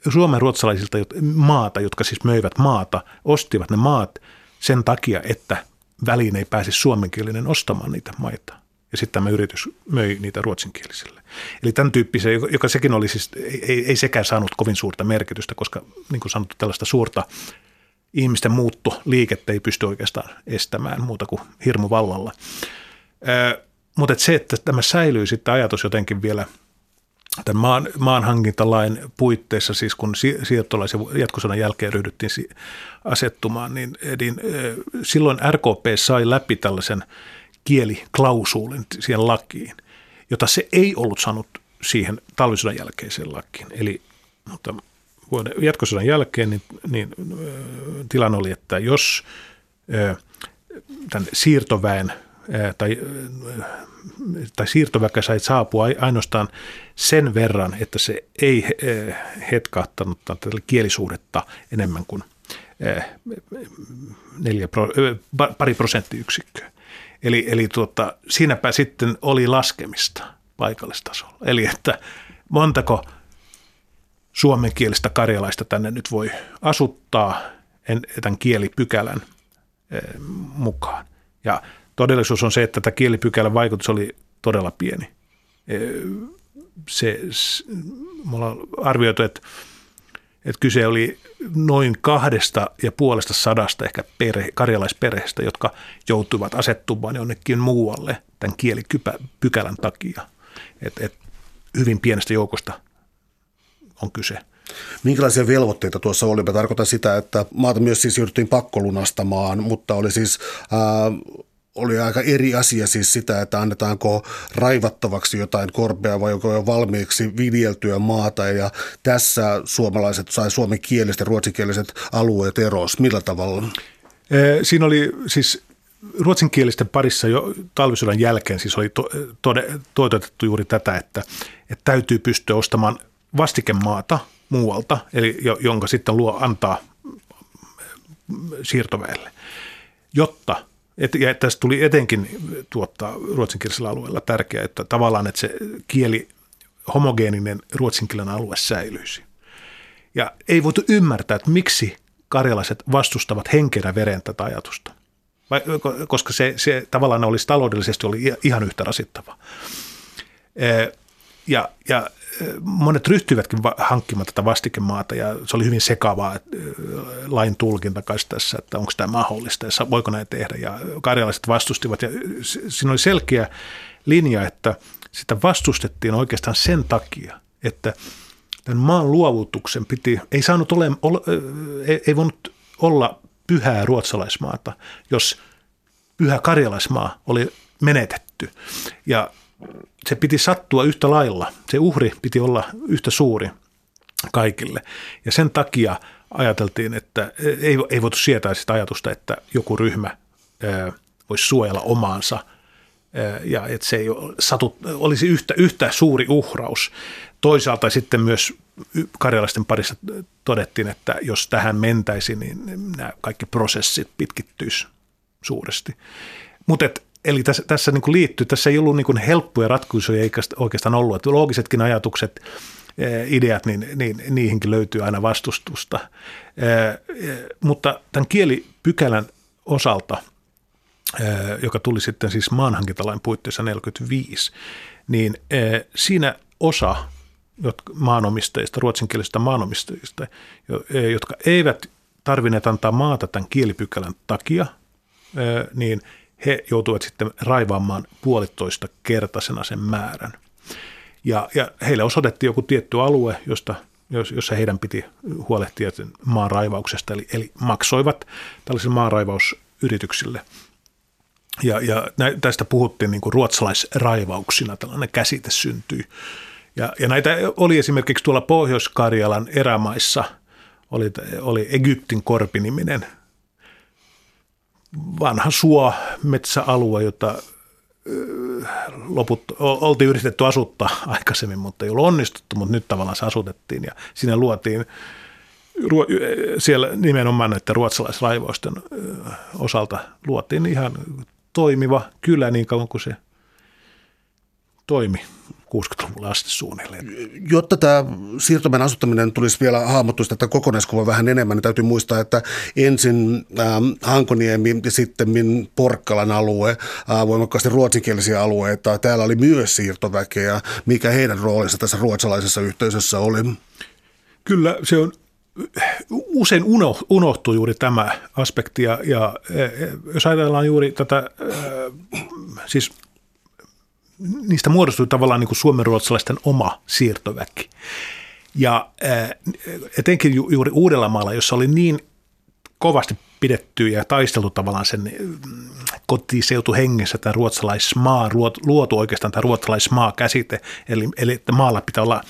suomenruotsalaisilta maata, jotka siis möivät maata, ostivat ne maat sen takia, että väliin ei pääse suomenkielinen ostamaan niitä maita. Ja sitten tämä yritys möi niitä ruotsinkielisille. Eli tämän tyyppisen, joka sekin oli siis, ei, ei sekään saanut kovin suurta merkitystä, koska niin kuin sanottu, tällaista suurta ihmisten liikettä ei pysty oikeastaan estämään muuta kuin hirmuvallalla. Mutta et se, että tämä säilyy sitten ajatus jotenkin vielä tämän maan, maanhankintalain puitteissa, siis kun siirtolaisen jatkosodan jälkeen ryhdyttiin asettumaan, niin, niin silloin RKP sai läpi tällaisen kieliklausuulin siihen lakiin, jota se ei ollut saanut siihen talvisodan jälkeiseen lakiin. Eli mutta vuoden jatkosodan jälkeen niin, niin tilanne oli, että jos tämän siirtoväen tai, tai siirtoväkä sai saapua ainoastaan sen verran, että se ei hetkahtanut tätä kielisuhdetta enemmän kuin neljä, pari prosenttiyksikköä. Eli, eli tuota, siinäpä sitten oli laskemista paikallistasolla. Eli että montako suomenkielistä karjalaista tänne nyt voi asuttaa tämän kielipykälän mukaan. Ja Todellisuus on se, että tämä kielipykälän vaikutus oli todella pieni. E, se, me ollaan arvioitu, että, että kyse oli noin kahdesta ja puolesta sadasta ehkä perhe, karjalaisperheestä, jotka joutuivat asettumaan jonnekin muualle tämän kielipykälän takia. Et, et hyvin pienestä joukosta on kyse. Minkälaisia velvoitteita tuossa oli? Mä tarkoitan sitä, että maata myös siis jouduttiin pakkolunastamaan, mutta oli siis ää, oli aika eri asia siis sitä, että annetaanko raivattavaksi jotain korpea vai onko jo valmiiksi viljeltyä maata ja tässä suomalaiset sai suomenkieliset ja ruotsinkieliset alueet eros. Millä tavalla? Siinä oli siis ruotsinkielisten parissa jo talvisodan jälkeen siis oli to, tode, toitotettu juuri tätä, että, että täytyy pystyä ostamaan vastikemaata muualta, eli jonka sitten luo antaa siirtoväelle, jotta – et, ja tästä tuli etenkin tuottaa ruotsinkielisellä alueella tärkeää, että tavallaan että se kieli, homogeeninen ruotsinkielinen alue säilyisi. Ja ei voitu ymmärtää, että miksi karjalaiset vastustavat henkenä veren tätä ajatusta. Koska se, se tavallaan olisi taloudellisesti oli ihan yhtä rasittava. Ja, ja monet ryhtyivätkin hankkimaan tätä vastikemaata ja se oli hyvin sekavaa lain tulkinta tässä, että onko tämä mahdollista ja voiko näin tehdä. Ja karjalaiset vastustivat ja siinä oli selkeä linja, että sitä vastustettiin oikeastaan sen takia, että tämän maan luovutuksen piti, ei saanut ole, ei, ei voinut olla pyhää ruotsalaismaata, jos pyhä karjalaismaa oli menetetty. Ja se piti sattua yhtä lailla. Se uhri piti olla yhtä suuri kaikille. Ja sen takia ajateltiin, että ei, ei voitu sietää sitä ajatusta, että joku ryhmä voisi suojella omaansa ja että se ei satu, olisi yhtä, yhtä suuri uhraus. Toisaalta sitten myös karjalaisten parissa todettiin, että jos tähän mentäisi, niin nämä kaikki prosessit pitkittyisi suuresti. Mutta eli tässä, tässä niin kuin liittyy, tässä ei ollut niin kuin helppoja ratkaisuja eikä oikeastaan ollut. Että loogisetkin ajatukset, ideat, niin, niin niihinkin löytyy aina vastustusta. Mutta tämän kielipykälän osalta, joka tuli sitten siis maanhankintalain puitteissa 45, niin siinä osa maanomistajista, ruotsinkielisistä maanomistajista, jotka eivät tarvinneet antaa maata tämän kielipykälän takia, niin he joutuivat sitten raivaamaan puolitoista kertaisena sen määrän. Ja, ja heille osoitettiin joku tietty alue, josta, jossa heidän piti huolehtia maan raivauksesta, eli, eli maksoivat tällaisille maanraivausyrityksille. Ja, ja tästä puhuttiin niin kuin ruotsalaisraivauksina, tällainen käsite syntyi. Ja, ja näitä oli esimerkiksi tuolla Pohjois-Karjalan erämaissa, oli, oli Egyptin korpiniminen vanha suo metsäalue, jota loput, oltiin yritetty asuttaa aikaisemmin, mutta ei ollut onnistuttu, mutta nyt tavallaan se asutettiin ja sinne luotiin siellä nimenomaan näiden ruotsalaisraivausten osalta luotiin ihan toimiva kylä niin kauan kuin se toimi 60-luvulla asti suunnilleen. Jotta tämä siirtomen asuttaminen tulisi vielä hahmottua tätä kokonaiskuva vähän enemmän, niin täytyy muistaa, että ensin ähm, Hankoniemi ja sitten Porkkalan alue, äh, voimakkaasti ruotsinkielisiä alueita. Täällä oli myös siirtoväkeä. Mikä heidän roolinsa tässä ruotsalaisessa yhteisössä oli? Kyllä, se on usein unohtuu juuri tämä aspekti ja, ja jos ajatellaan juuri tätä, äh, siis niistä muodostui tavallaan niin kuin suomenruotsalaisten oma siirtoväki. Ja etenkin ju, juuri Uudellamaalla, jossa oli niin kovasti pidetty ja taisteltu tavallaan sen kotiseutu hengessä tämä ruotsalaismaa, luotu oikeastaan tämä ruotsalaismaa-käsite, eli, eli että maalla pitää olla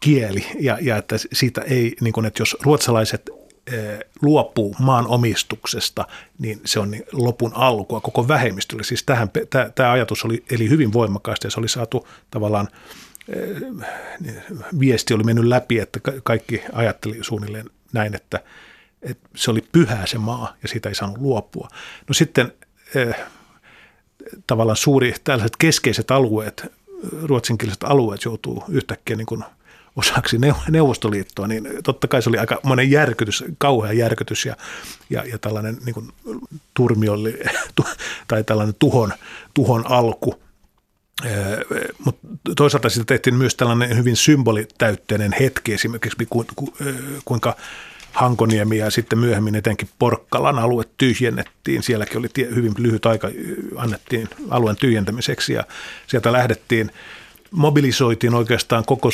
kieli ja, ja että siitä ei, niin kuin, että jos ruotsalaiset luopuu maan omistuksesta, niin se on niin lopun alkua koko vähemmistölle. Siis tähän, tämä ajatus oli eli hyvin voimakkaasti ja se oli saatu tavallaan, viesti oli mennyt läpi, että kaikki ajatteli suunnilleen näin, että, että se oli pyhää se maa ja siitä ei saanut luopua. No sitten tavallaan suuri, tällaiset keskeiset alueet, ruotsinkieliset alueet joutuu yhtäkkiä niin kuin – osaksi Neuvostoliittoa, niin totta kai se oli aika monen järkytys, kauhea järkytys ja, ja, ja tällainen niin kuin turmiolli tai tällainen tuhon, tuhon alku. Mutta toisaalta siitä tehtiin myös tällainen hyvin symbolitäytteinen hetki esimerkiksi, kuinka Hankoniemi ja sitten myöhemmin etenkin Porkkalan alue tyhjennettiin. Sielläkin oli hyvin lyhyt aika, annettiin alueen tyhjentämiseksi ja sieltä lähdettiin – mobilisoitiin oikeastaan koko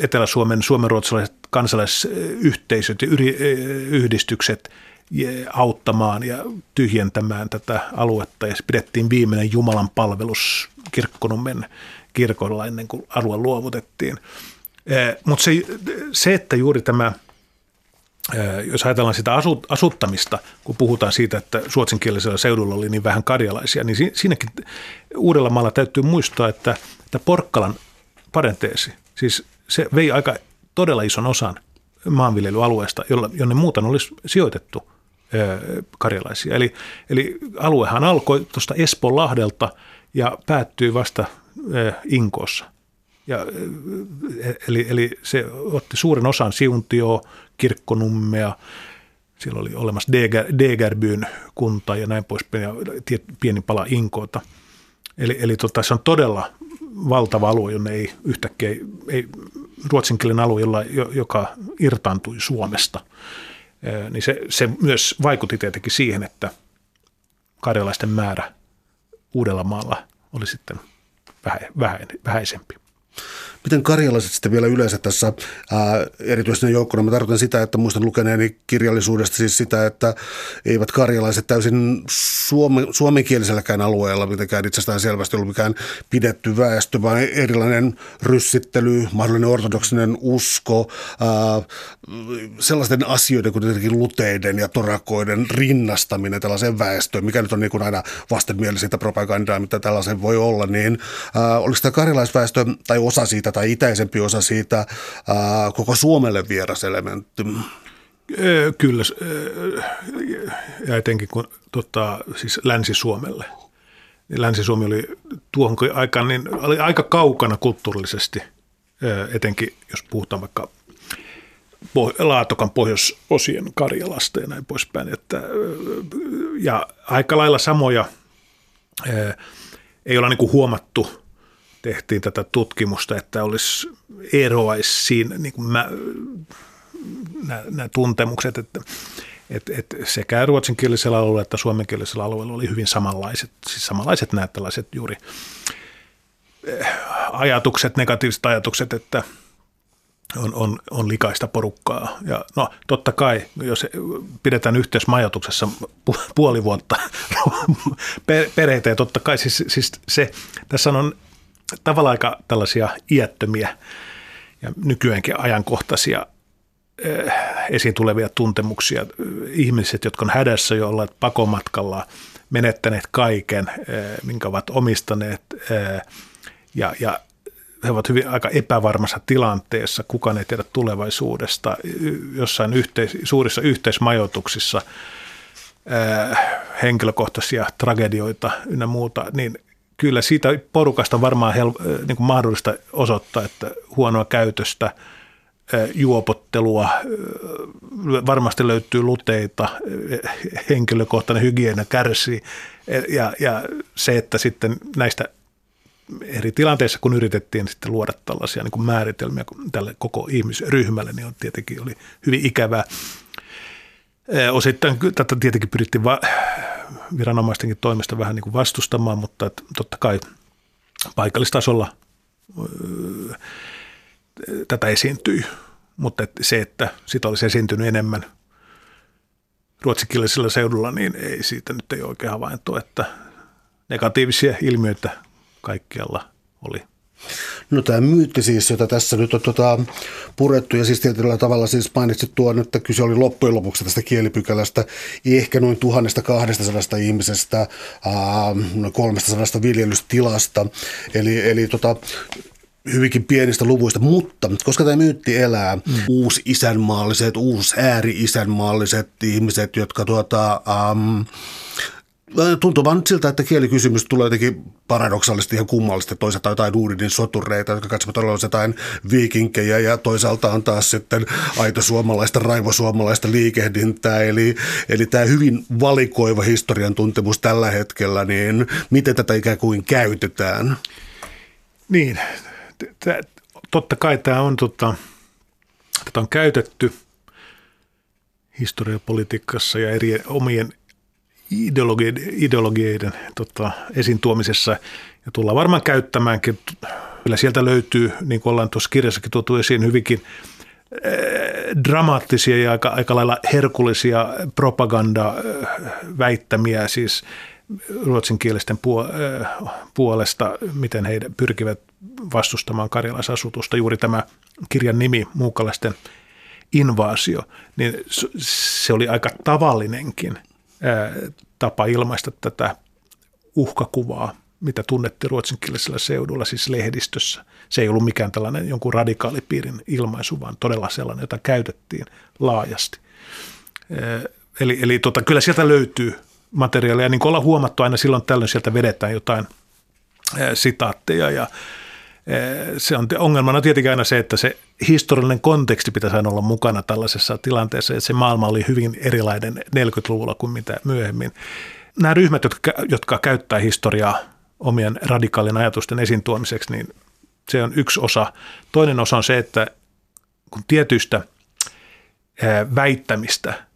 Etelä-Suomen suomenruotsalaiset kansalaisyhteisöt ja yhdistykset auttamaan ja tyhjentämään tätä aluetta ja pidettiin viimeinen Jumalan palvelus Kirkkonummen kirkolla ennen kuin alue luovutettiin. Mutta se, se, että juuri tämä, jos ajatellaan sitä asuttamista, kun puhutaan siitä, että suotsinkielisellä seudulla oli niin vähän karjalaisia, niin siinäkin Uudellamaalla täytyy muistaa, että – Tämä Porkkalan parenteesi, siis se vei aika todella ison osan maanviljelyalueesta, jonne muuten olisi sijoitettu karjalaisia. Eli, eli aluehan alkoi tuosta Espoon lahdelta ja päättyy vasta Inkoossa. Ja, eli, eli se otti suuren osan Siuntio, Kirkkonummea, siellä oli olemassa Degerbyn kunta ja näin poispäin, ja pieni pala Inkoota. Eli, eli tota, se on todella valtava alue, jonne ei yhtäkkiä, ei, ruotsinkielinen alue, jolla, joka irtaantui Suomesta, niin se, se myös vaikutti tietenkin siihen, että karjalaisten määrä Uudellamaalla oli sitten vähä, vähä, vähäisempi. Miten karjalaiset sitten vielä yleensä tässä ää, erityisesti joukkona? Mä tarkoitan sitä, että muistan lukeneeni kirjallisuudesta siis sitä, että eivät karjalaiset täysin suome, suomenkieliselläkään alueella mitenkään itsestään selvästi ollut mikään pidetty väestö, vaan erilainen ryssittely, mahdollinen ortodoksinen usko, ää, sellaisten asioiden kuin tietenkin luteiden ja torakoiden rinnastaminen tällaiseen väestöön, mikä nyt on niin kuin aina vastenmielisintä propagandaa, mitä tällaisen voi olla, niin ää, oliko tämä karjalaisväestö tai osa siitä tai itäisempi osa siitä ää, koko Suomelle vieras elementti? Kyllä, ja etenkin kun tota, siis Länsi-Suomelle. Länsi-Suomi oli tuohon aikaan niin oli aika kaukana kulttuurillisesti, etenkin jos puhutaan vaikka Laatokan pohjoisosien Karjalasta ja näin poispäin. Että, ja aika lailla samoja ei olla niin huomattu, tehtiin tätä tutkimusta, että olisi eroaisi siinä niin kuin mä, nämä, nämä tuntemukset, että et, et sekä ruotsinkielisellä alueella että suomenkielisellä alueella oli hyvin samanlaiset, siis samanlaiset nämä tällaiset juuri ajatukset, negatiiviset ajatukset, että – on, on, on likaista porukkaa. Ja no totta kai, jos pidetään yhteismajoituksessa puoli vuotta perheitä, ja totta kai siis, siis se, tässä on tavallaan aika tällaisia iättömiä ja nykyäänkin ajankohtaisia eh, esiin tulevia tuntemuksia. Ihmiset, jotka on hädässä jo olleet pakomatkalla, menettäneet kaiken, eh, minkä ovat omistaneet, eh, ja, ja he ovat hyvin aika epävarmassa tilanteessa, kukaan ei tiedä tulevaisuudesta, jossain yhteis, suurissa yhteismajoituksissa henkilökohtaisia tragedioita ynnä muuta, niin kyllä siitä porukasta varmaan hel, niin kuin mahdollista osoittaa, että huonoa käytöstä, juopottelua, varmasti löytyy luteita, henkilökohtainen hygienia kärsii ja, ja se, että sitten näistä eri tilanteissa, kun yritettiin sitten luoda tällaisia niin kuin määritelmiä tälle koko ihmisryhmälle, niin on tietenkin oli hyvin ikävää. Osittain tätä tietenkin pyrittiin va- viranomaistenkin toimesta vähän niin kuin vastustamaan, mutta että totta kai paikallistasolla tätä esiintyi. Mutta että se, että sitä olisi esiintynyt enemmän ruotsikielisellä seudulla, niin ei siitä nyt ei oikein havaintoa, että negatiivisia ilmiöitä kaikkialla oli. No tämä myytti siis, jota tässä nyt on tota, purettu ja siis tietyllä tavalla siis mainitsit tuon, että kyse oli loppujen lopuksi tästä kielipykälästä ehkä noin tuhannesta kahdesta ihmisestä, ää, noin kolmesta viljelystä Eli, eli tota, hyvinkin pienistä luvuista, mutta koska tämä myytti elää, mm. uusi isänmaalliset, uusi ääri-isänmaalliset ihmiset, jotka tuota, ähm, tuntuu vaan siltä, että kielikysymys tulee jotenkin paradoksaalisesti ihan kummallisesti. Toisaalta jotain Uudinin sotureita, jotka katsovat todella jotain viikinkejä ja toisaalta on taas sitten aito suomalaista, raivosuomalaista liikehdintää. Eli, eli tämä hyvin valikoiva historian tuntemus tällä hetkellä, niin miten tätä ikään kuin käytetään? Niin, totta kai tämä on, tota, tätä on käytetty historiapolitiikassa ja eri omien ideologioiden, ideologioiden tota, esiin tuomisessa ja tullaan varmaan käyttämäänkin. Kyllä sieltä löytyy, niin kuin ollaan tuossa kirjassakin tuotu esiin, hyvinkin äh, dramaattisia ja aika, aika lailla herkullisia propaganda-väittämiä siis ruotsinkielisten äh, puolesta, miten he pyrkivät vastustamaan karjalaisasutusta. Juuri tämä kirjan nimi, muukalaisten invaasio, niin se oli aika tavallinenkin – tapa ilmaista tätä uhkakuvaa, mitä tunnettiin ruotsinkielisellä seudulla, siis lehdistössä. Se ei ollut mikään tällainen jonkun radikaalipiirin ilmaisu, vaan todella sellainen, jota käytettiin laajasti. Eli, eli tota, kyllä sieltä löytyy materiaalia. Niin kuin ollaan huomattu, aina silloin tällöin sieltä vedetään jotain sitaatteja ja se on ongelmana tietenkin aina se, että se historiallinen konteksti pitäisi aina olla mukana tällaisessa tilanteessa, että se maailma oli hyvin erilainen 40-luvulla kuin mitä myöhemmin. Nämä ryhmät, jotka, jotka käyttää historiaa omien radikaalien ajatusten esiin tuomiseksi, niin se on yksi osa. Toinen osa on se, että kun tietyistä väittämistä –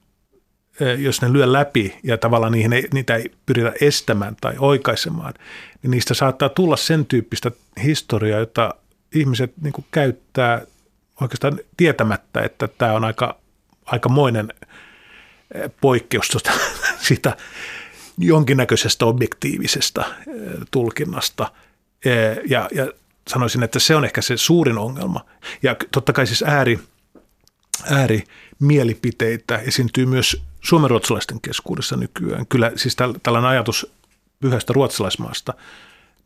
jos ne lyö läpi ja tavallaan niihin ei, niitä ei pyritä estämään tai oikaisemaan, niin niistä saattaa tulla sen tyyppistä historiaa, jota, ihmiset niin kuin käyttää oikeastaan tietämättä, että tämä on aika, aikamoinen poikkeus tuota, siitä jonkinnäköisestä objektiivisesta tulkinnasta. Ja, ja sanoisin, että se on ehkä se suurin ongelma. Ja totta kai siis ääri, äärimielipiteitä esiintyy myös suomenruotsalaisten keskuudessa nykyään. Kyllä siis tällainen ajatus pyhästä ruotsalaismaasta,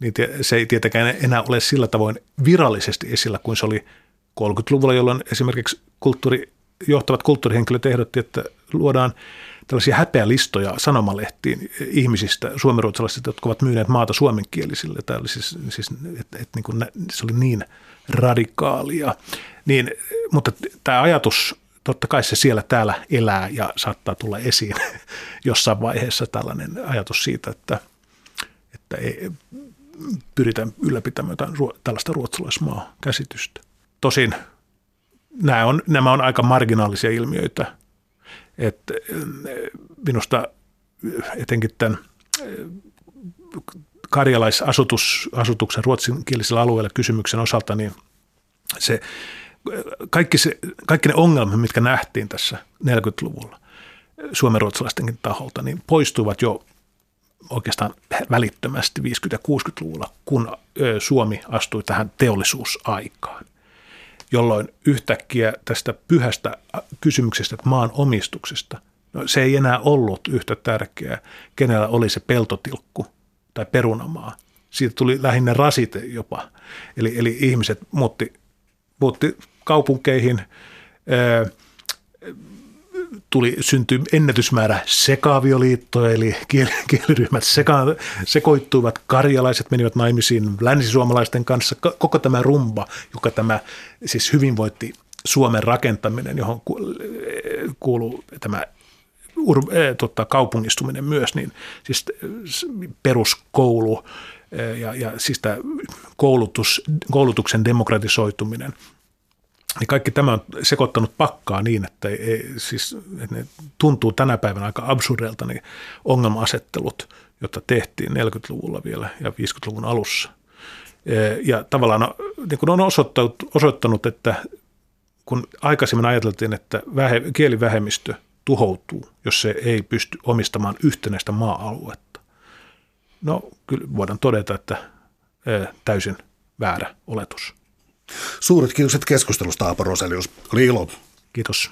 niin se ei tietenkään enää ole sillä tavoin virallisesti esillä kuin se oli 30-luvulla, jolloin esimerkiksi kulttuuri, johtavat kulttuurihenkilöt ehdotti, että luodaan tällaisia häpeälistoja sanomalehtiin ihmisistä, suomenruotsalaisista, jotka ovat myyneet maata suomenkielisille. Tämä oli siis, siis että, että niin kuin, se oli niin radikaalia. Niin, mutta tämä ajatus, totta kai se siellä täällä elää ja saattaa tulla esiin jossain vaiheessa tällainen ajatus siitä, että, että ei, pyritään ylläpitämään tällaista ruotsalaismaa käsitystä. Tosin nämä on, nämä on aika marginaalisia ilmiöitä. että minusta etenkin tämän karjalaisasutuksen ruotsinkielisellä alueella kysymyksen osalta, niin se, kaikki, se, kaikki ne ongelmat, mitkä nähtiin tässä 40-luvulla suomenruotsalaistenkin taholta, niin poistuivat jo oikeastaan välittömästi 50- ja 60-luvulla, kun Suomi astui tähän teollisuusaikaan jolloin yhtäkkiä tästä pyhästä kysymyksestä maan omistuksesta, no se ei enää ollut yhtä tärkeää, kenellä oli se peltotilkku tai perunamaa. Siitä tuli lähinnä rasite jopa. Eli, eli ihmiset muutti, muutti kaupunkeihin, tuli, syntyi ennätysmäärä sekaavioliittoja, eli kieliryhmät seka, sekoittuivat, karjalaiset menivät naimisiin länsisuomalaisten kanssa, koko tämä rumba, joka tämä siis hyvinvointi Suomen rakentaminen, johon kuuluu tämä ur, tota, kaupungistuminen myös, niin siis peruskoulu ja, ja siis tämä koulutus, koulutuksen demokratisoituminen – niin kaikki tämä on sekoittanut pakkaa niin, että, ei, siis, että ne tuntuu tänä päivänä aika absurdelta niin ongelma-asettelut, joita tehtiin 40-luvulla vielä ja 50-luvun alussa. E, ja tavallaan niin kuin on osoittanut, osoittanut, että kun aikaisemmin ajateltiin, että vähe, kielivähemmistö tuhoutuu, jos se ei pysty omistamaan yhtenäistä maa-aluetta. No kyllä voidaan todeta, että e, täysin väärä oletus. Suuret kiitokset keskustelusta, Aapo Roselius. Oli ilo. Kiitos.